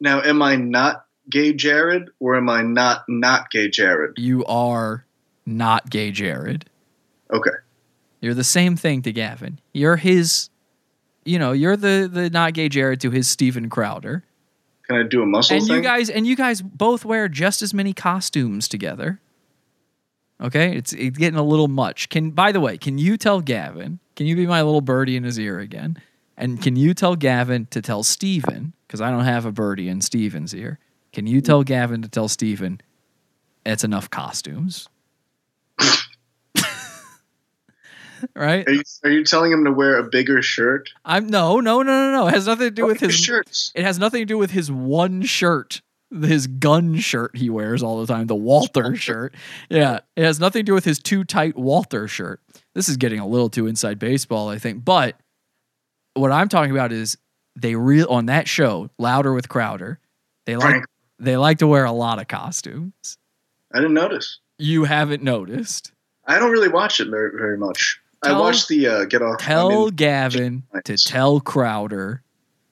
Now, am I not gay Jared or am I not not gay Jared? You are not gay Jared. Okay. You're the same thing to Gavin. You're his, you know, you're the the not gay Jared to his Steven Crowder. Can I do a muscle and thing? you guys and you guys both wear just as many costumes together. Okay, it's it's getting a little much. Can by the way, can you tell Gavin? Can you be my little birdie in his ear again? And can you tell Gavin to tell Steven, because I don't have a birdie in Steven's ear. Can you tell Gavin to tell Steven it's enough costumes? right? Are you, are you telling him to wear a bigger shirt? I'm no, no, no, no, no. It has nothing to do with his shirts. It has nothing to do with his one shirt, his gun shirt he wears all the time, the Walter shirt. Yeah, it has nothing to do with his too tight Walter shirt. This is getting a little too inside baseball, I think. But what I'm talking about is they real on that show, Louder with Crowder. They like Frank. they like to wear a lot of costumes. I didn't notice. You haven't noticed. I don't really watch it very, very much. I watched the uh, Get Off. Tell I mean, Gavin to tell Crowder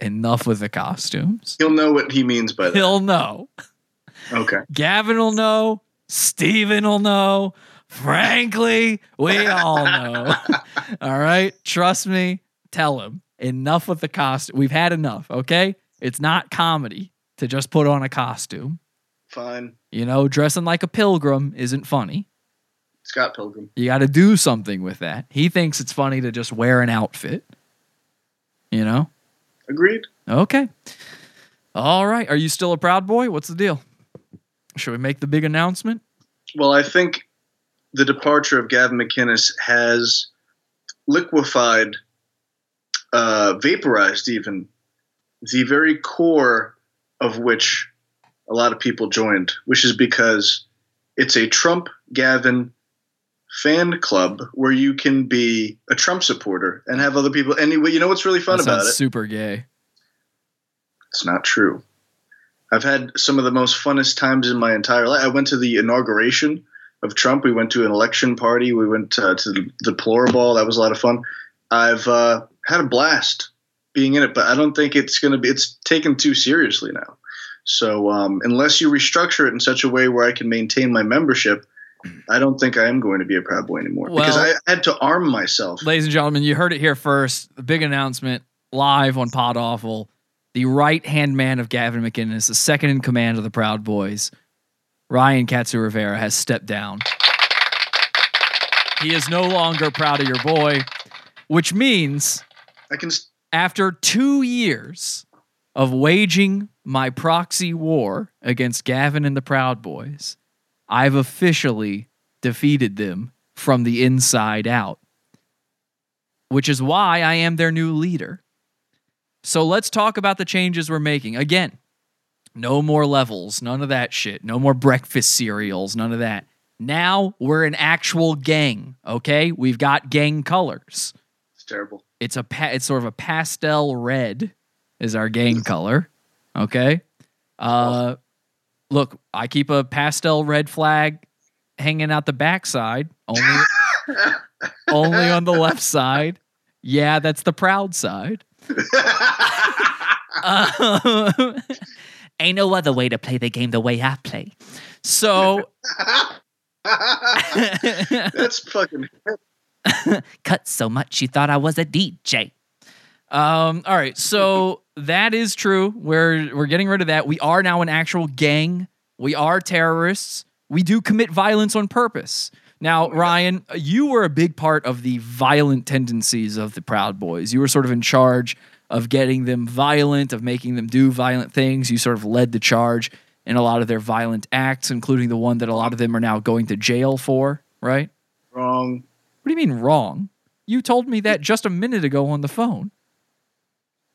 enough with the costumes. he'll know what he means by that. He'll know. Okay. Gavin will know. Steven will know. Frankly, we all know. all right. Trust me. Tell him. Enough with the costume. We've had enough. Okay. It's not comedy to just put on a costume. Fine. You know, dressing like a pilgrim isn't funny. Scott Pilgrim. You got to do something with that. He thinks it's funny to just wear an outfit. You know? Agreed. Okay. All right. Are you still a proud boy? What's the deal? Should we make the big announcement? Well, I think the departure of Gavin McInnes has liquefied, uh, vaporized even the very core of which a lot of people joined, which is because it's a Trump Gavin fan club where you can be a Trump supporter and have other people. Anyway, you know what's really fun about it? super gay. It's not true. I've had some of the most funnest times in my entire life. I went to the inauguration of Trump. We went to an election party. We went uh, to the Deplorable. That was a lot of fun. I've uh, had a blast being in it, but I don't think it's going to be. It's taken too seriously now. So um, unless you restructure it in such a way where I can maintain my membership, I don't think I am going to be a Proud Boy anymore because I had to arm myself. Ladies and gentlemen, you heard it here first. The big announcement live on Pod Awful. The right hand man of Gavin McInnes, the second in command of the Proud Boys, Ryan Katsu Rivera, has stepped down. He is no longer proud of your boy, which means I can. After two years of waging my proxy war against Gavin and the Proud Boys, I've officially defeated them from the inside out, which is why I am their new leader. So let's talk about the changes we're making. Again, no more levels, none of that shit. No more breakfast cereals, none of that. Now we're an actual gang, okay? We've got gang colors. It's terrible. It's a pa- it's sort of a pastel red is our gang color, okay? Uh look, I keep a pastel red flag hanging out the backside, only only on the left side. Yeah, that's the proud side. Um, ain't no other way to play the game the way I play. So That's fucking. cut so much you thought I was a DJ. Um, all right, so that is true. We're we're getting rid of that. We are now an actual gang. We are terrorists. We do commit violence on purpose. Now, Ryan, you were a big part of the violent tendencies of the Proud Boys. You were sort of in charge of getting them violent, of making them do violent things. You sort of led the charge in a lot of their violent acts, including the one that a lot of them are now going to jail for, right? Wrong. What do you mean wrong? You told me that just a minute ago on the phone.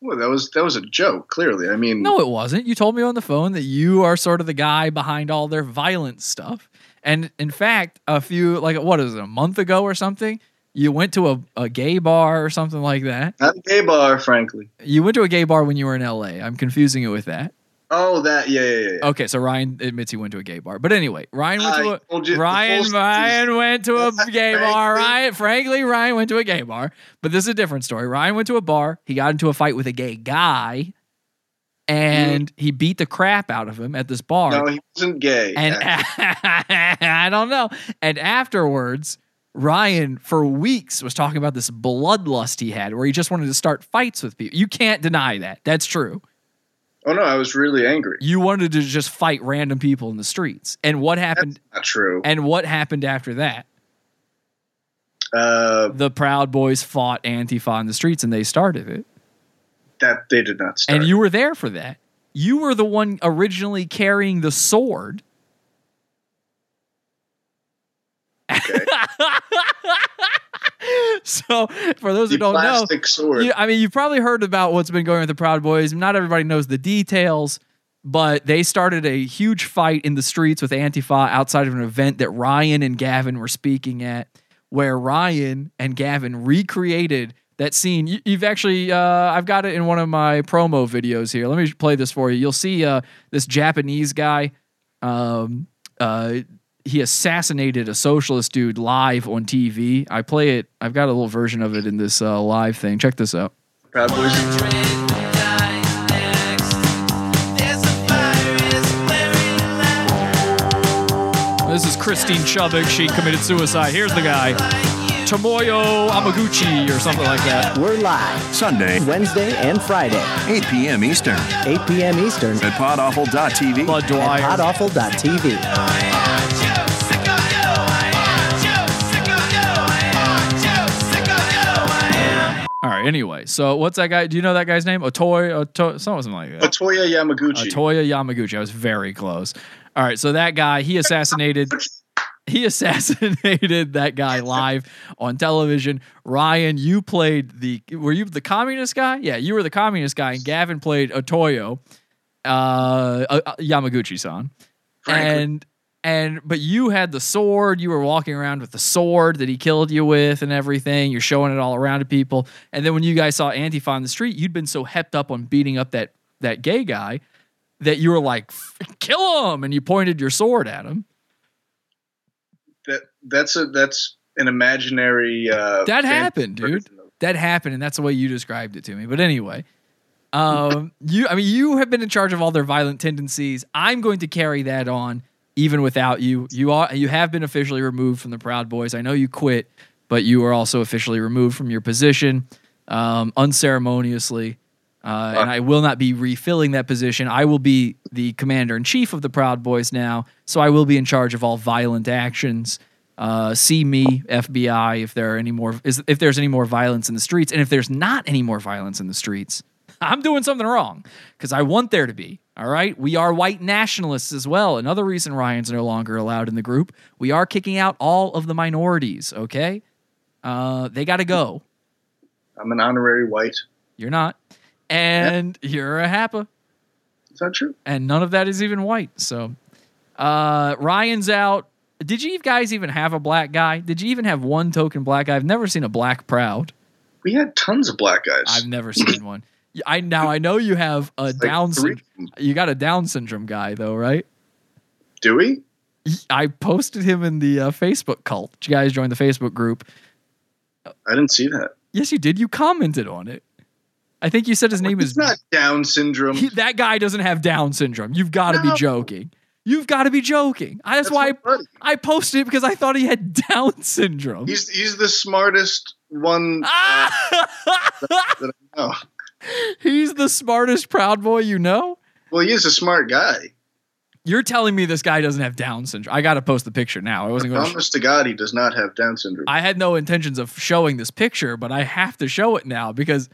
Well, that was that was a joke. Clearly, I mean, No, it wasn't. You told me on the phone that you are sort of the guy behind all their violent stuff. And in fact, a few like what is it, a month ago or something, you went to a, a gay bar or something like that. not a gay bar, frankly. You went to a gay bar when you were in LA. I'm confusing it with that. Oh, that yeah, yeah, yeah. Okay, so Ryan admits he went to a gay bar. But anyway, Ryan went I to you a Ryan Ryan went to a gay bar. Ryan frankly, Ryan went to a gay bar. But this is a different story. Ryan went to a bar. He got into a fight with a gay guy, and he beat the crap out of him at this bar. No, he wasn't gay. and I don't know. And afterwards, Ryan for weeks was talking about this bloodlust he had, where he just wanted to start fights with people. You can't deny that. That's true. Oh no, I was really angry. You wanted to just fight random people in the streets. And what happened? Not true. And what happened after that? Uh, The Proud Boys fought Antifa in the streets, and they started it. that they did not start. And you were there for that. You were the one originally carrying the sword. so, for those who don't know, sword. you- I mean, you've probably heard about what's been going on with the Proud Boys. Not everybody knows the details, but they started a huge fight in the streets with Antifa outside of an event that Ryan and Gavin were speaking at, where Ryan and Gavin recreated that scene. You, you've actually, uh, I've got it in one of my promo videos here. Let me play this for you. You'll see uh, this Japanese guy. Um, uh, he assassinated a socialist dude live on TV. I play it. I've got a little version of it in this uh, live thing. Check this out. Proud Boys. This is Christine Chubbuck. She committed suicide. Here's the guy, Tomoyo Amaguchi, or something like that. We're live Sunday, Wednesday and Friday, 8 p.m. Eastern 8 p.m. Eastern at podawful.tv. Bud Dwyer. at podawful.tv. All right. Anyway, so what's that guy? Do you know that guy's name? Otoy, Oto, something like that. Otoya Yamaguchi. Otoya Yamaguchi. I was very close. All right. So that guy, he assassinated. He assassinated that guy live on television. Ryan, you played the. Were you the communist guy? Yeah, you were the communist guy, and Gavin played Otoyo, uh, uh, Yamaguchi-san, and and but you had the sword. You were walking around with the sword that he killed you with, and everything. You're showing it all around to people. And then when you guys saw Antifa on the street, you'd been so hepped up on beating up that that gay guy that you were like, "Kill him!" and you pointed your sword at him. That that's a that's an imaginary. Uh, That happened, dude. That happened, and that's the way you described it to me. But anyway, um, you, I mean, you have been in charge of all their violent tendencies. I'm going to carry that on, even without you. You are, you have been officially removed from the Proud Boys. I know you quit, but you are also officially removed from your position, um, unceremoniously. Uh, and I will not be refilling that position. I will be the commander in chief of the Proud Boys now, so I will be in charge of all violent actions. Uh, see me, FBI, if there are any more, is, if there's any more violence in the streets, and if there's not any more violence in the streets, I'm doing something wrong because I want there to be. All right, we are white nationalists as well. Another reason Ryan's no longer allowed in the group. We are kicking out all of the minorities. Okay, uh, they got to go. I'm an honorary white. You're not, and you're a HAPA. Is that true? And none of that is even white. So, uh, Ryan's out. Did you guys even have a black guy? Did you even have one token black guy? I've never seen a black proud. We had tons of black guys. I've never seen one. I now I know you have a Down syndrome. You got a Down syndrome guy though, right? Do we? I posted him in the uh, Facebook cult. Did you guys join the Facebook group? I didn't see that. Yes, you did. You commented on it. I think you said his name is not Down syndrome. He- that guy doesn't have Down syndrome. You've got to be joking. You've got to be joking. I, that's, That's why. I, I posted it because I thought he had Down syndrome. He's he's the smartest one uh, that, that I know. He's the smartest Proud Boy you know. Well, he is a smart guy. You're telling me this guy doesn't have Down syndrome. I got to post the picture now. I wasn't going to. Promise to God, he does not have Down syndrome. I had no intentions of showing this picture, but I have to show it now because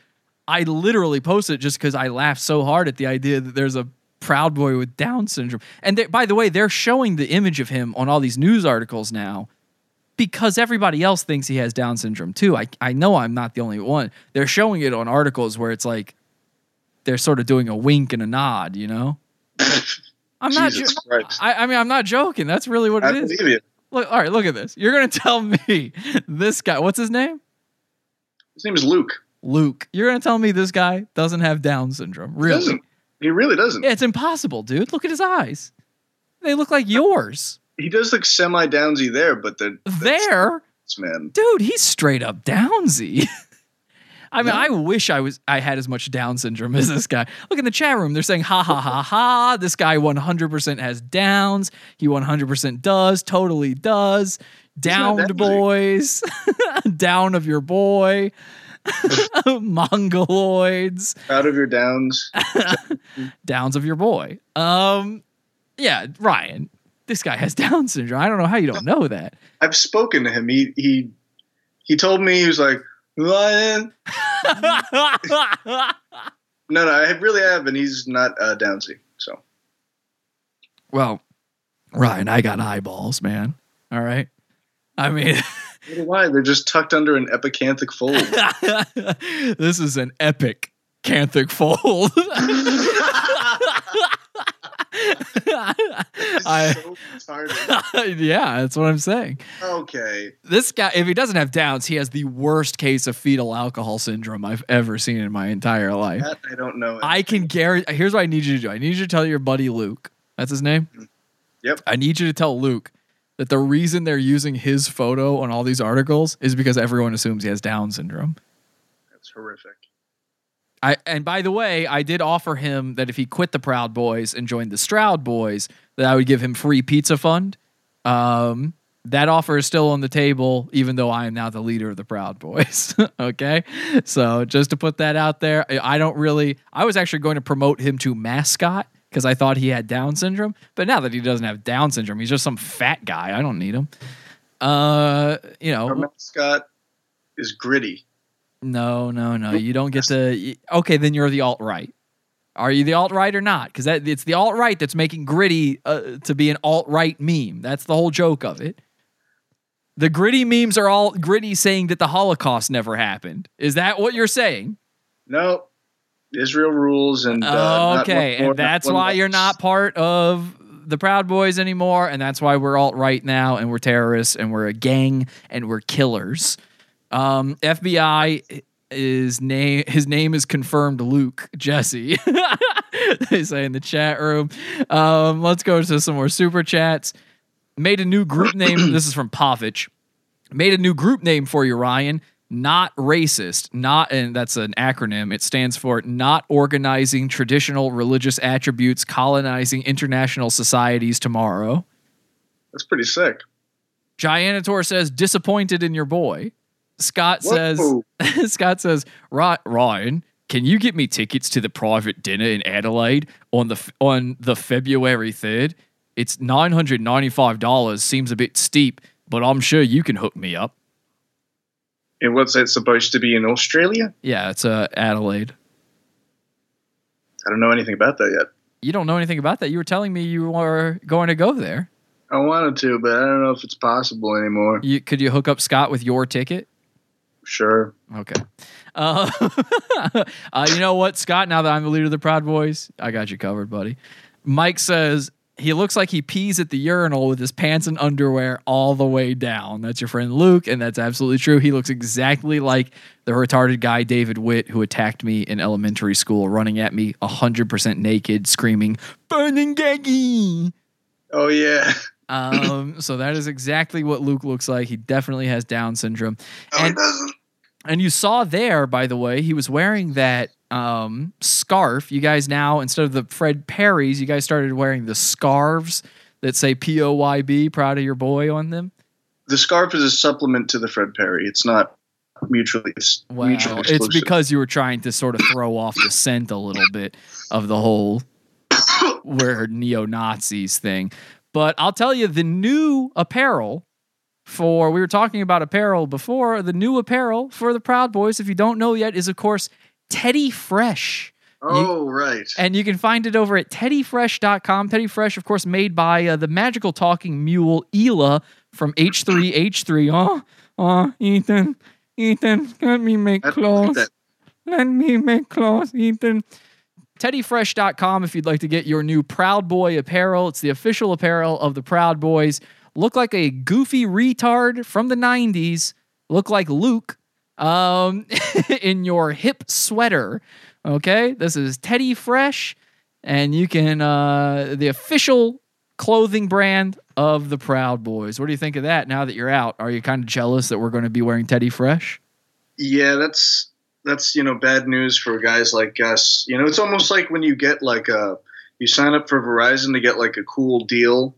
I literally posted it just because I laughed so hard at the idea that there's a Proud Boy with Down syndrome. And they, by the way, they're showing the image of him on all these news articles now because everybody else thinks he has Down syndrome too. I, I know I'm not the only one. They're showing it on articles where it's like they're sort of doing a wink and a nod, you know? I'm not. Jo-. I, I mean, I'm not joking. That's really what I it is. you. Look, all right, look at this. You're gonna tell me this guy. What's his name? His name is Luke. Luke. You're gonna tell me this guy doesn't have Down syndrome? Really? He really doesn't. Yeah, it's impossible, dude. Look at his eyes. They look like yours. He does look semi downsy there, but the There, man. dude. He's straight up Downsy. I mean, I wish I was. I had as much Down syndrome as this guy. Look in the chat room. They're saying, "Ha ha ha ha." This guy 100% has Downs. He 100% does. Totally does. Downed boys. Down of your boy. Mongoloids. Out of your downs. Downs of your boy. Um, yeah, Ryan. This guy has Down syndrome. I don't know how you don't know that. I've spoken to him. He he he told me he was like Ryan. No, no, I really have, and he's not uh, downsy. So well, Ryan, I got eyeballs, man. All right. I mean, why they're just tucked under an epicanthic fold. this is an epic canthic fold. I, so yeah, that's what I'm saying. Okay. This guy, if he doesn't have Downs, he has the worst case of fetal alcohol syndrome I've ever seen in my entire life. That I don't know. I can guarantee. Here's what I need you to do. I need you to tell your buddy Luke. That's his name. Mm-hmm. Yep. I need you to tell Luke that the reason they're using his photo on all these articles is because everyone assumes he has Down syndrome. That's horrific. I and by the way, I did offer him that if he quit the Proud Boys and joined the Stroud Boys, that I would give him free pizza fund. Um, that offer is still on the table, even though I am now the leader of the Proud Boys. okay, so just to put that out there, I I don't really. I was actually going to promote him to mascot because I thought he had Down syndrome, but now that he doesn't have Down syndrome, he's just some fat guy. I don't need him. Uh, you know, Our mascot is gritty. no, no, no. You don't get to. Okay, then you're the alt right. Are you the alt right or not? Because that it's the alt right that's making gritty uh, to be an alt right meme. That's the whole joke of it. The gritty memes are all gritty saying that the Holocaust never happened. Is that what you're saying? No, Israel rules, and uh, not okay, more, and that's why you're not part of the Proud Boys anymore, and that's why we're alt right now, and we're terrorists, and we're a gang, and we're killers. Um, FBI is name his name is confirmed Luke Jesse. they say in the chat room. Um, let's go to some more super chats. Made a new group name. this is from Povich. Made a new group name for you, Ryan. Not racist. Not, and that's an acronym. It stands for Not Organizing Traditional Religious Attributes Colonizing International Societies Tomorrow. That's pretty sick. Gianator says, disappointed in your boy. Scott says, Scott says, "Ry- Ryan, can you get me tickets to the private dinner in Adelaide on the on the February third? It's nine hundred ninety five dollars. Seems a bit steep, but I'm sure you can hook me up. And what's that supposed to be in Australia? Yeah, it's uh, Adelaide. I don't know anything about that yet. You don't know anything about that. You were telling me you were going to go there. I wanted to, but I don't know if it's possible anymore. You could you hook up Scott with your ticket? Sure. Okay. Uh, uh, you know what, Scott? Now that I'm the leader of the Proud Boys, I got you covered, buddy. Mike says he looks like he pees at the urinal with his pants and underwear all the way down. That's your friend Luke, and that's absolutely true. He looks exactly like the retarded guy David Witt who attacked me in elementary school, running at me 100% naked, screaming, "Burning Gaggy!" Oh yeah. Um, so that is exactly what Luke looks like. He definitely has Down syndrome. No, he doesn't. And you saw there, by the way, he was wearing that um, scarf. You guys now, instead of the Fred Perry's, you guys started wearing the scarves that say P O Y B, proud of your boy on them. The scarf is a supplement to the Fred Perry. It's not mutually, it's Wow. mutually It's because you were trying to sort of throw off the scent a little bit of the whole we're neo Nazis thing. But I'll tell you, the new apparel for we were talking about apparel before. The new apparel for the Proud Boys, if you don't know yet, is of course Teddy Fresh. oh, right. And you can find it over at teddyfresh.com. Teddy Fresh, of course, made by uh, the magical talking mule Hila from H3H3. Oh, oh, Ethan, Ethan, let me make clothes. Let me make clothes, Ethan. Teddyfresh.com if you'd like to get your new Proud Boy apparel. It's the official apparel of the Proud Boys. Look like a goofy retard from the 90s. Look like Luke um, in your hip sweater. Okay, this is Teddy Fresh, and you can, uh, the official clothing brand of the Proud Boys. What do you think of that now that you're out? Are you kind of jealous that we're going to be wearing Teddy Fresh? Yeah, that's that's you know bad news for guys like us. You know, it's almost like when you get like a you sign up for Verizon to get like a cool deal,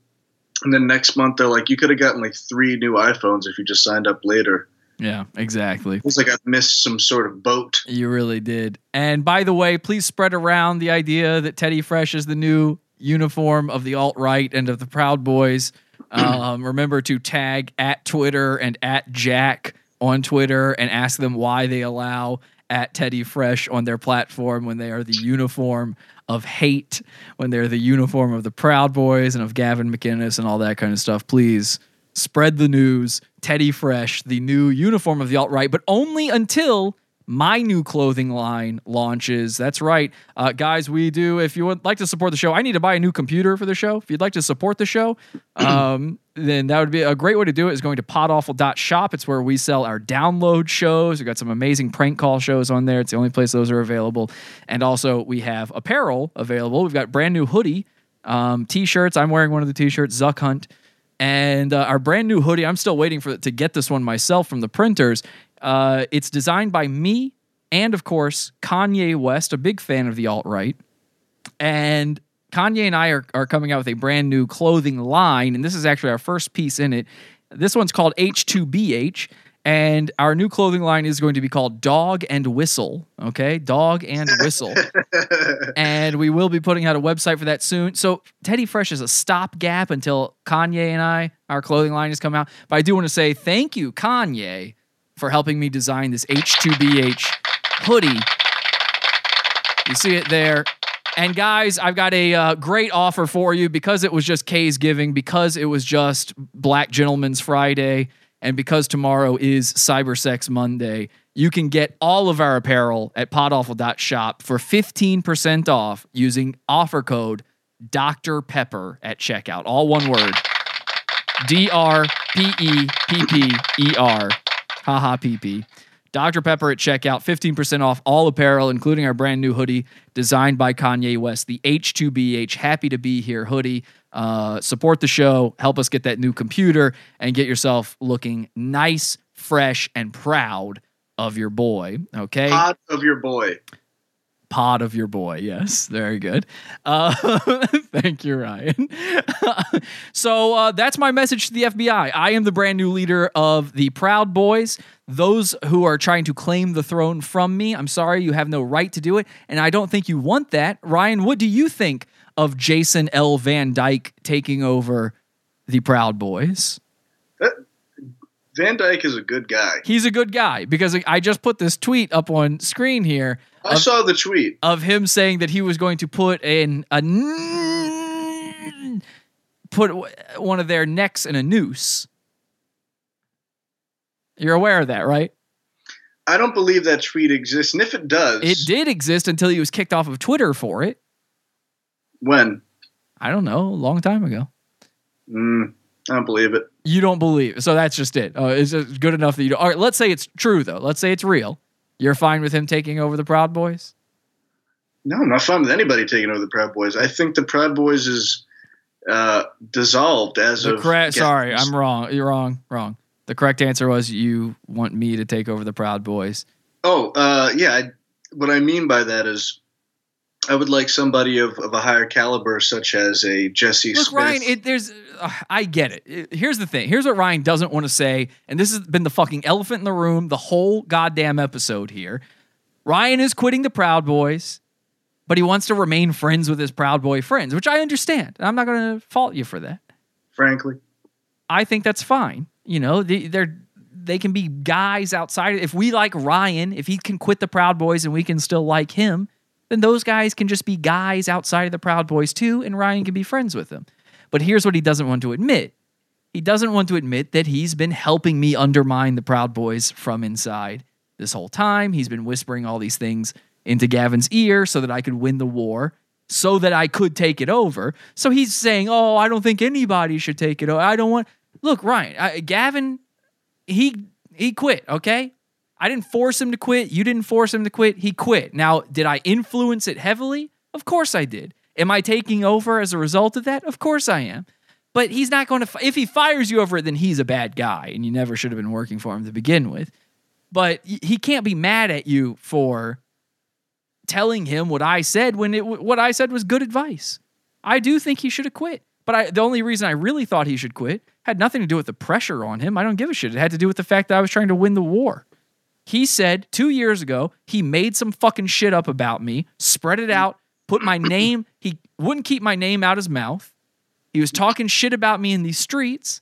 and then next month they're like you could have gotten like three new iPhones if you just signed up later. Yeah, exactly. It's like I missed some sort of boat. You really did. And by the way, please spread around the idea that Teddy Fresh is the new uniform of the alt right and of the Proud Boys. Um, remember to tag at Twitter and at Jack on Twitter and ask them why they allow at Teddy Fresh on their platform when they are the uniform of hate, when they're the uniform of the Proud Boys and of Gavin McInnes and all that kind of stuff. Please spread the news. Teddy Fresh, the new uniform of the alt right, but only until my new clothing line launches. That's right. Uh, guys, we do. If you would like to support the show, I need to buy a new computer for the show. If you'd like to support the show, um, then that would be a great way to do it is going to podawful.shop. It's where we sell our download shows. We've got some amazing prank call shows on there. It's the only place those are available. And also, we have apparel available. We've got brand new hoodie, um, t shirts. I'm wearing one of the t shirts, Zuck Hunt. And uh, our brand new hoodie, I'm still waiting for to get this one myself from the printers. Uh, it's designed by me and, of course, Kanye West, a big fan of the alt right. And Kanye and I are, are coming out with a brand new clothing line, and this is actually our first piece in it. This one's called H2BH, and our new clothing line is going to be called Dog and Whistle. Okay, Dog and Whistle. and we will be putting out a website for that soon. So Teddy Fresh is a stopgap until Kanye and I, our clothing line, has come out. But I do want to say thank you, Kanye, for helping me design this H2BH hoodie. You see it there. And guys, I've got a uh, great offer for you because it was just K's giving, because it was just Black Gentleman's Friday, and because tomorrow is Cyber Sex Monday. You can get all of our apparel at podawful.shop for 15% off using offer code Dr. Pepper at checkout. All one word. D R P E P P E R. Haha P P. Dr. Pepper at checkout, 15% off all apparel, including our brand new hoodie designed by Kanye West, the H2BH Happy to Be Here hoodie. Uh, support the show, help us get that new computer, and get yourself looking nice, fresh, and proud of your boy. Okay? Of your boy. Pod of your boy. Yes, very good. Uh, thank you, Ryan. so uh, that's my message to the FBI. I am the brand new leader of the Proud Boys. Those who are trying to claim the throne from me, I'm sorry, you have no right to do it, and I don't think you want that. Ryan, what do you think of Jason L. Van Dyke taking over the Proud Boys? Van Dyke is a good guy. He's a good guy because I just put this tweet up on screen here. I saw the tweet of him saying that he was going to put in a put one of their necks in a noose. You're aware of that, right? I don't believe that tweet exists, and if it does, It did exist until he was kicked off of Twitter for it. when I don't know, a long time ago. mm, I don't believe it. You don't believe, it. so that's just it. Uh, is it good enough that you? Don't? All right, let's say it's true though. Let's say it's real. You're fine with him taking over the Proud Boys? No, I'm not fine with anybody taking over the Proud Boys. I think the Proud Boys is uh, dissolved as The of. cra- sorry, I'm wrong. You're wrong. Wrong. The correct answer was you want me to take over the Proud Boys. Oh, uh, yeah. I, what I mean by that is, I would like somebody of, of a higher caliber, such as a Jesse Look, Smith. Ryan, it, there's. Uh, I get it. It- Here's the thing. Here's what Ryan doesn't want to say, and this has been the fucking elephant in the room the whole goddamn episode here. Ryan is quitting the Proud Boys, but he wants to remain friends with his Proud Boy friends, which I understand. I'm not going to fault you for that. frankly. I think that's fine. You know, they, they're they can be guys outside. If we like Ryan, if he can quit the Proud Boys and we can still like him, then those guys can just be guys outside of the Proud Boys too, and Ryan can be friends with them. But here's what he doesn't want to admit. He doesn't want to admit that he's been helping me undermine the Proud Boys from inside this whole time. He's been whispering all these things into Gavin's ear so that I could win the war, so that I could take it over. So he's saying, "Oh, I don't think anybody should take it over. I don't want." Look, Ryan, I, Gavin, he he quit. Okay, I didn't force him to quit. You didn't force him to quit. He quit. Now, did I influence it heavily? Of course I did. Am I taking over as a result of that? Of course I am. But he's not going to. If he fires you over it, then he's a bad guy, and you never should have been working for him to begin with. But he can't be mad at you for telling him what I said when it what I said was good advice. I do think he should have quit. But I, the only reason I really thought he should quit had nothing to do with the pressure on him. I don't give a shit. It had to do with the fact that I was trying to win the war. He said two years ago he made some fucking shit up about me, spread it out, put my name. He wouldn't keep my name out his mouth. He was talking shit about me in these streets.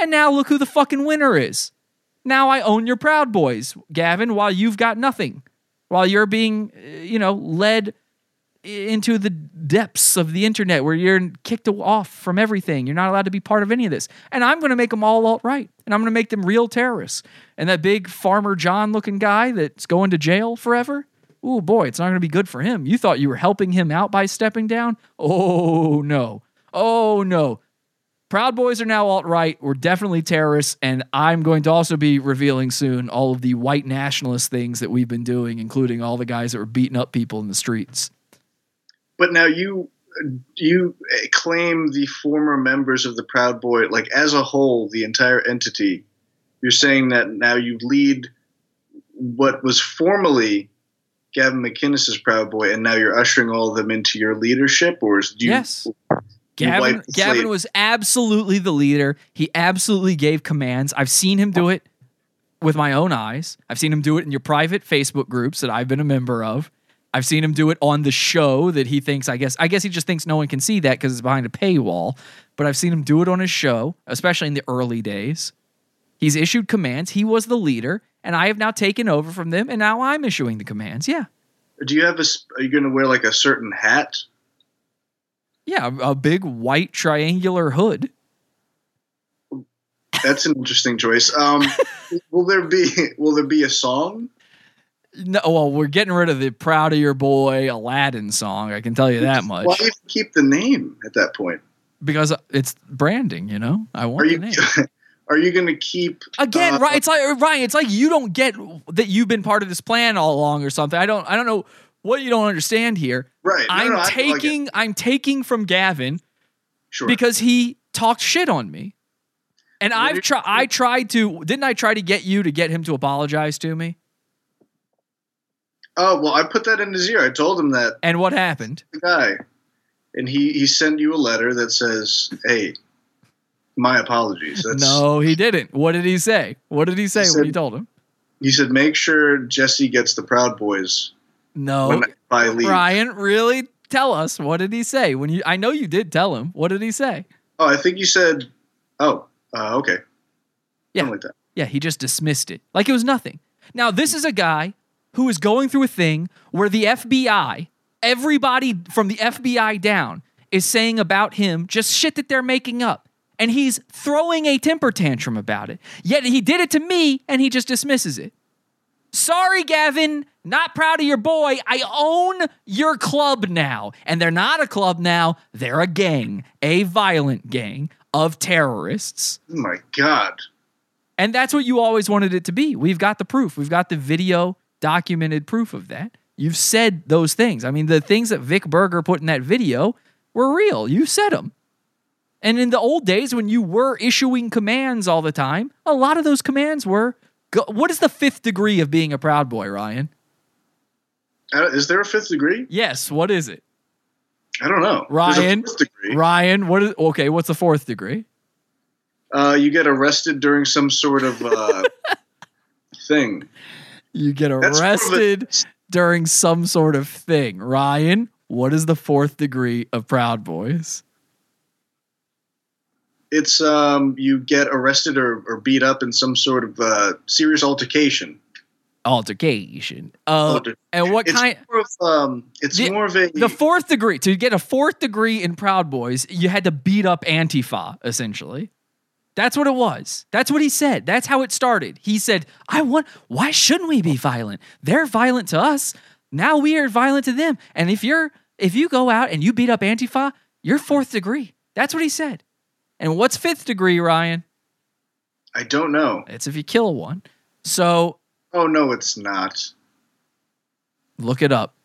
And now look who the fucking winner is. Now I own your Proud Boys, Gavin, while you've got nothing. While you're being, uh, you know, led into the depths of the internet where you're kicked off from everything. You're not allowed to be part of any of this. And I'm going to make them all alt right. And I'm going to make them real terrorists. And that big Farmer John looking guy that's going to jail forever. Oh boy, it's not going to be good for him. You thought you were helping him out by stepping down? Oh no. Oh no. Proud Boys are now alt right. We're definitely terrorists. And I'm going to also be revealing soon all of the white nationalist things that we've been doing, including all the guys that were beating up people in the streets. But now you you claim the former members of the Proud Boy, like as a whole, the entire entity. You're saying that now you lead what was formerly Gavin McInnes's Proud Boy, and now you're ushering all of them into your leadership, or is do you, Yes. Gavin, Gavin was absolutely the leader. He absolutely gave commands. I've seen him do it with my own eyes. I've seen him do it in your private Facebook groups that I've been a member of. I've seen him do it on the show that he thinks, I guess, I guess he just thinks no one can see that because it's behind a paywall. But I've seen him do it on his show, especially in the early days. He's issued commands. He was the leader, and I have now taken over from them, and now I'm issuing the commands. Yeah. Do you have a? Are you going to wear like a certain hat? Yeah, a a big white triangular hood. That's an interesting choice. Um, will there be will there be a song? No, well, we're getting rid of the "Proud of Your Boy" Aladdin song. I can tell you that much Why even keep the name at that point? because it's branding. You know, I want Are you the name. are you going to keep Again, uh, right? It's like Ryan. It's like you don't get that you've been part of this plan all along or something. I don't. I don't know what you don't understand here. Right. No, I'm no, I- I get taking. I'm taking from Gavin Sure. because he talked shit on me, and I've tried. I tried to. Didn't I try to get you to get him to apologize to me? Oh well, I put that in his ear. I told him that And what happened? the guy, and he he sent you a letter that says, "Hey, my apologies." That's, no, he didn't. What did he say? What did he say He when you told him? He said, "Make sure Jesse gets the Proud Boys No, I leave." Ryan, really tell us what did he say when you? I know you did tell him. What did he say? Oh, I think you said, "Oh, uh, okay." Yeah. Something like that. Yeah, he just dismissed it like it was nothing. Now, this is a guy who is going through a thing where the FBI, everybody from the FBI down, is saying about him just shit that they're making up. And he's throwing a temper tantrum about it. Yet he did it to me and he just dismisses it. Sorry, Gavin, not proud of your boy. I own your club now. And they're not a club now, they're a gang, a violent gang of terrorists. Oh my God. And that's what you always wanted it to be. We've got the proof. We've got the video documented proof of that. You've said those things. I mean, the things that Vic Berger put in that video were real. You said them. And in the old days, when you were issuing commands all the time, a lot of those commands were. Go, what is the fifth degree of being a Proud Boy, Ryan? Uh, is there a fifth degree? Yes. What is it, I don't know. Ryan? Ryan, what is okay? What's the fourth degree? Uh, you get arrested during some sort of uh, thing. You get That's more of a- arrested during some sort of thing. Ryan, what is the fourth degree of Proud Boys? It's um, you get arrested or, or beat up in some sort of uh, serious altercation. Altercation. Uh, Alter- and what it's kind? More of, um, it's The- more of a The fourth degree. To get a fourth degree in Proud Boys, you had to beat up Antifa, essentially. That's what it was. That's what he said. That's how it started. He said, I want, why shouldn't we be violent? They're violent to us. Now we are violent to them. And if you're, if you go out and you beat up Antifa, you're fourth degree. That's what he said. And what's fifth degree, Ryan? I don't know. It's if you kill one. So Oh no, it's not. Look it up.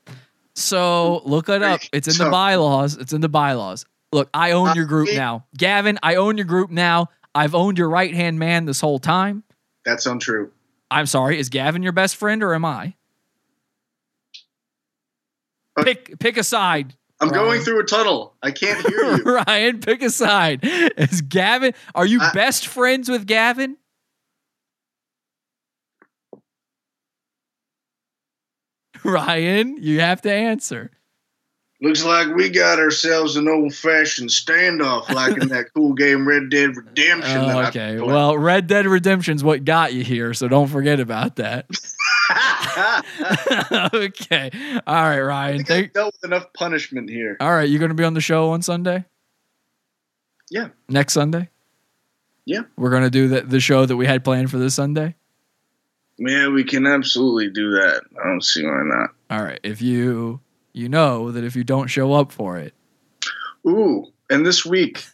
So look it up. It's in the bylaws. It's in the bylaws. Look, I own uh, your group now. Gavin, I own your group now. I've owned your right hand man this whole time. That's untrue. I'm sorry. Is Gavin your best friend or am I? Uh, pick pick a side. I'm going through a tunnel. I can't hear you. Ryan, pick a side. Is Gavin are you best friends with Gavin? Ryan, you have to answer. Looks like we got ourselves an old fashioned standoff like in that cool game Red Dead Redemption. Oh, okay. Well, Red Dead Redemption's what got you here, so don't forget about that. okay. All right, Ryan. Thank- dealt with enough punishment here. All right, you going to be on the show on Sunday? Yeah. Next Sunday? Yeah. We're going to do the, the show that we had planned for this Sunday? Yeah, we can absolutely do that. I don't see why not. All right. If you you know that if you don't show up for it, Ooh, and this week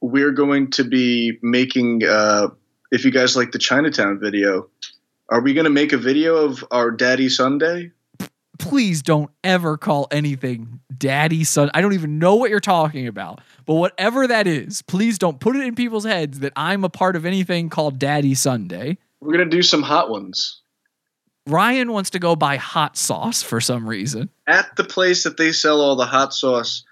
we're going to be making. Uh, if you guys like the Chinatown video, are we going to make a video of our Daddy Sunday? please don't ever call anything daddy son. I don't even know what you're talking about. But whatever that is, please don't put it in people's heads that I'm a part of anything called Daddy Sunday. We're going to do some hot ones Ryan wants to go buy hot sauce for some reason. at the place that they sell all the hot sauce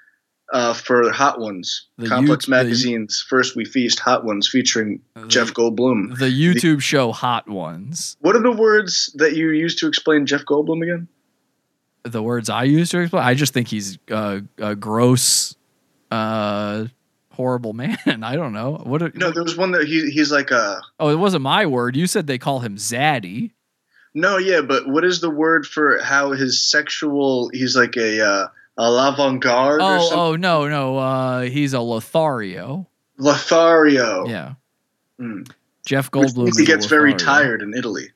uh, for hot ones. The Complex the- Magazine's First We Feast Hot Ones featuring Jeff Goldblum. The YouTube show Hot Ones. What are the words that you use to explain Jeff Goldblum again? The words I use to explain, I just think he's uh, a gross, uh, horrible man. I don't know. What? Are, No, there was one that he, he's like a. oh, it wasn't my word. You said they call him Zaddy. No, yeah, but what is the word for how his sexual? He's like a uh, a l'avant-garde or Oh, something. oh no, no. Uh, he's a Lothario. Lothario. Yeah. Hmm. Jeff Which Goldblum. is he gets very tired in Italy.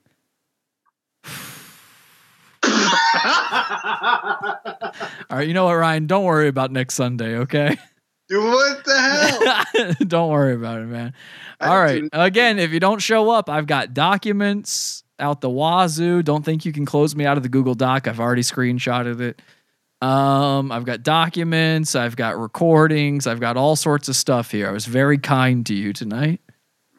All right, you know what, Ryan? Don't worry about next Sunday, okay? Dude, what the hell? don't worry about it, man. All right. Again, if you don't show up, I've got documents out the wazoo. Don't think you can close me out of the Google Doc. I've already screenshotted it. Um, I've got documents, I've got recordings, I've got all sorts of stuff here. I was very kind to you tonight.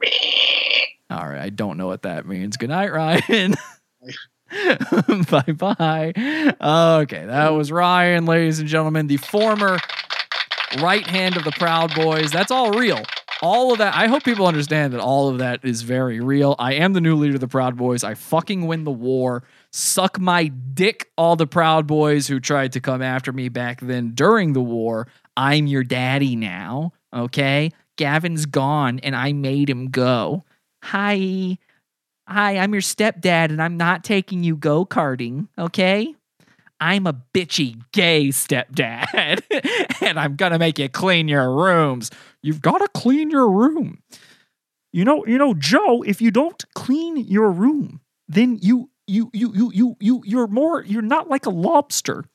All right, I don't know what that means. Good night, Ryan. bye bye. Okay, that was Ryan, ladies and gentlemen, the former right hand of the Proud Boys. That's all real. All of that. I hope people understand that all of that is very real. I am the new leader of the Proud Boys. I fucking win the war. Suck my dick, all the Proud Boys who tried to come after me back then during the war. I'm your daddy now. Okay? Gavin's gone and I made him go. Hi. Hi, I'm your stepdad and I'm not taking you go karting. Okay? I'm a bitchy gay stepdad, and I'm gonna make you clean your rooms. You've got to clean your room. You know, you know, Joe. If you don't clean your room, then you, you, you, you, you, you, you're more. You're not like a lobster.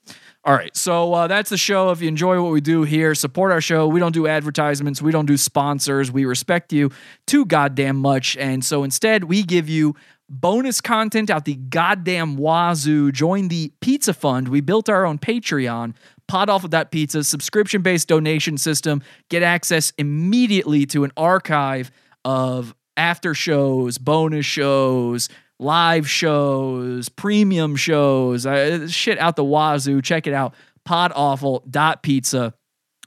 All right, so uh, that's the show. If you enjoy what we do here, support our show. We don't do advertisements. We don't do sponsors. We respect you too goddamn much, and so instead we give you bonus content out the goddamn wazoo. Join the Pizza Fund. We built our own Patreon. Pot off of that pizza, subscription based donation system. Get access immediately to an archive of after shows, bonus shows, live shows, premium shows, uh, shit out the wazoo. Check it out. Podawful.pizza.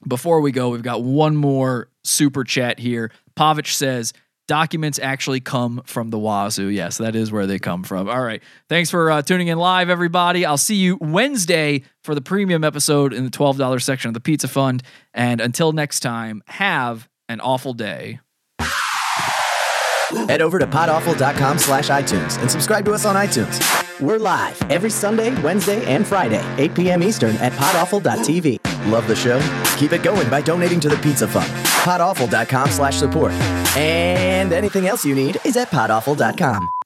Before we go, we've got one more super chat here. Pavich says, Documents actually come from the Wazoo. Yes, that is where they come from. All right. Thanks for uh, tuning in live, everybody. I'll see you Wednesday for the premium episode in the $12 section of the Pizza Fund. And until next time, have an awful day. Head over to podawful.com slash iTunes and subscribe to us on iTunes. We're live every Sunday, Wednesday, and Friday, 8 p.m. Eastern at podawful.tv. Love the show? Keep it going by donating to the Pizza Fund. Podawful.com slash support. And anything else you need is at podawful.com.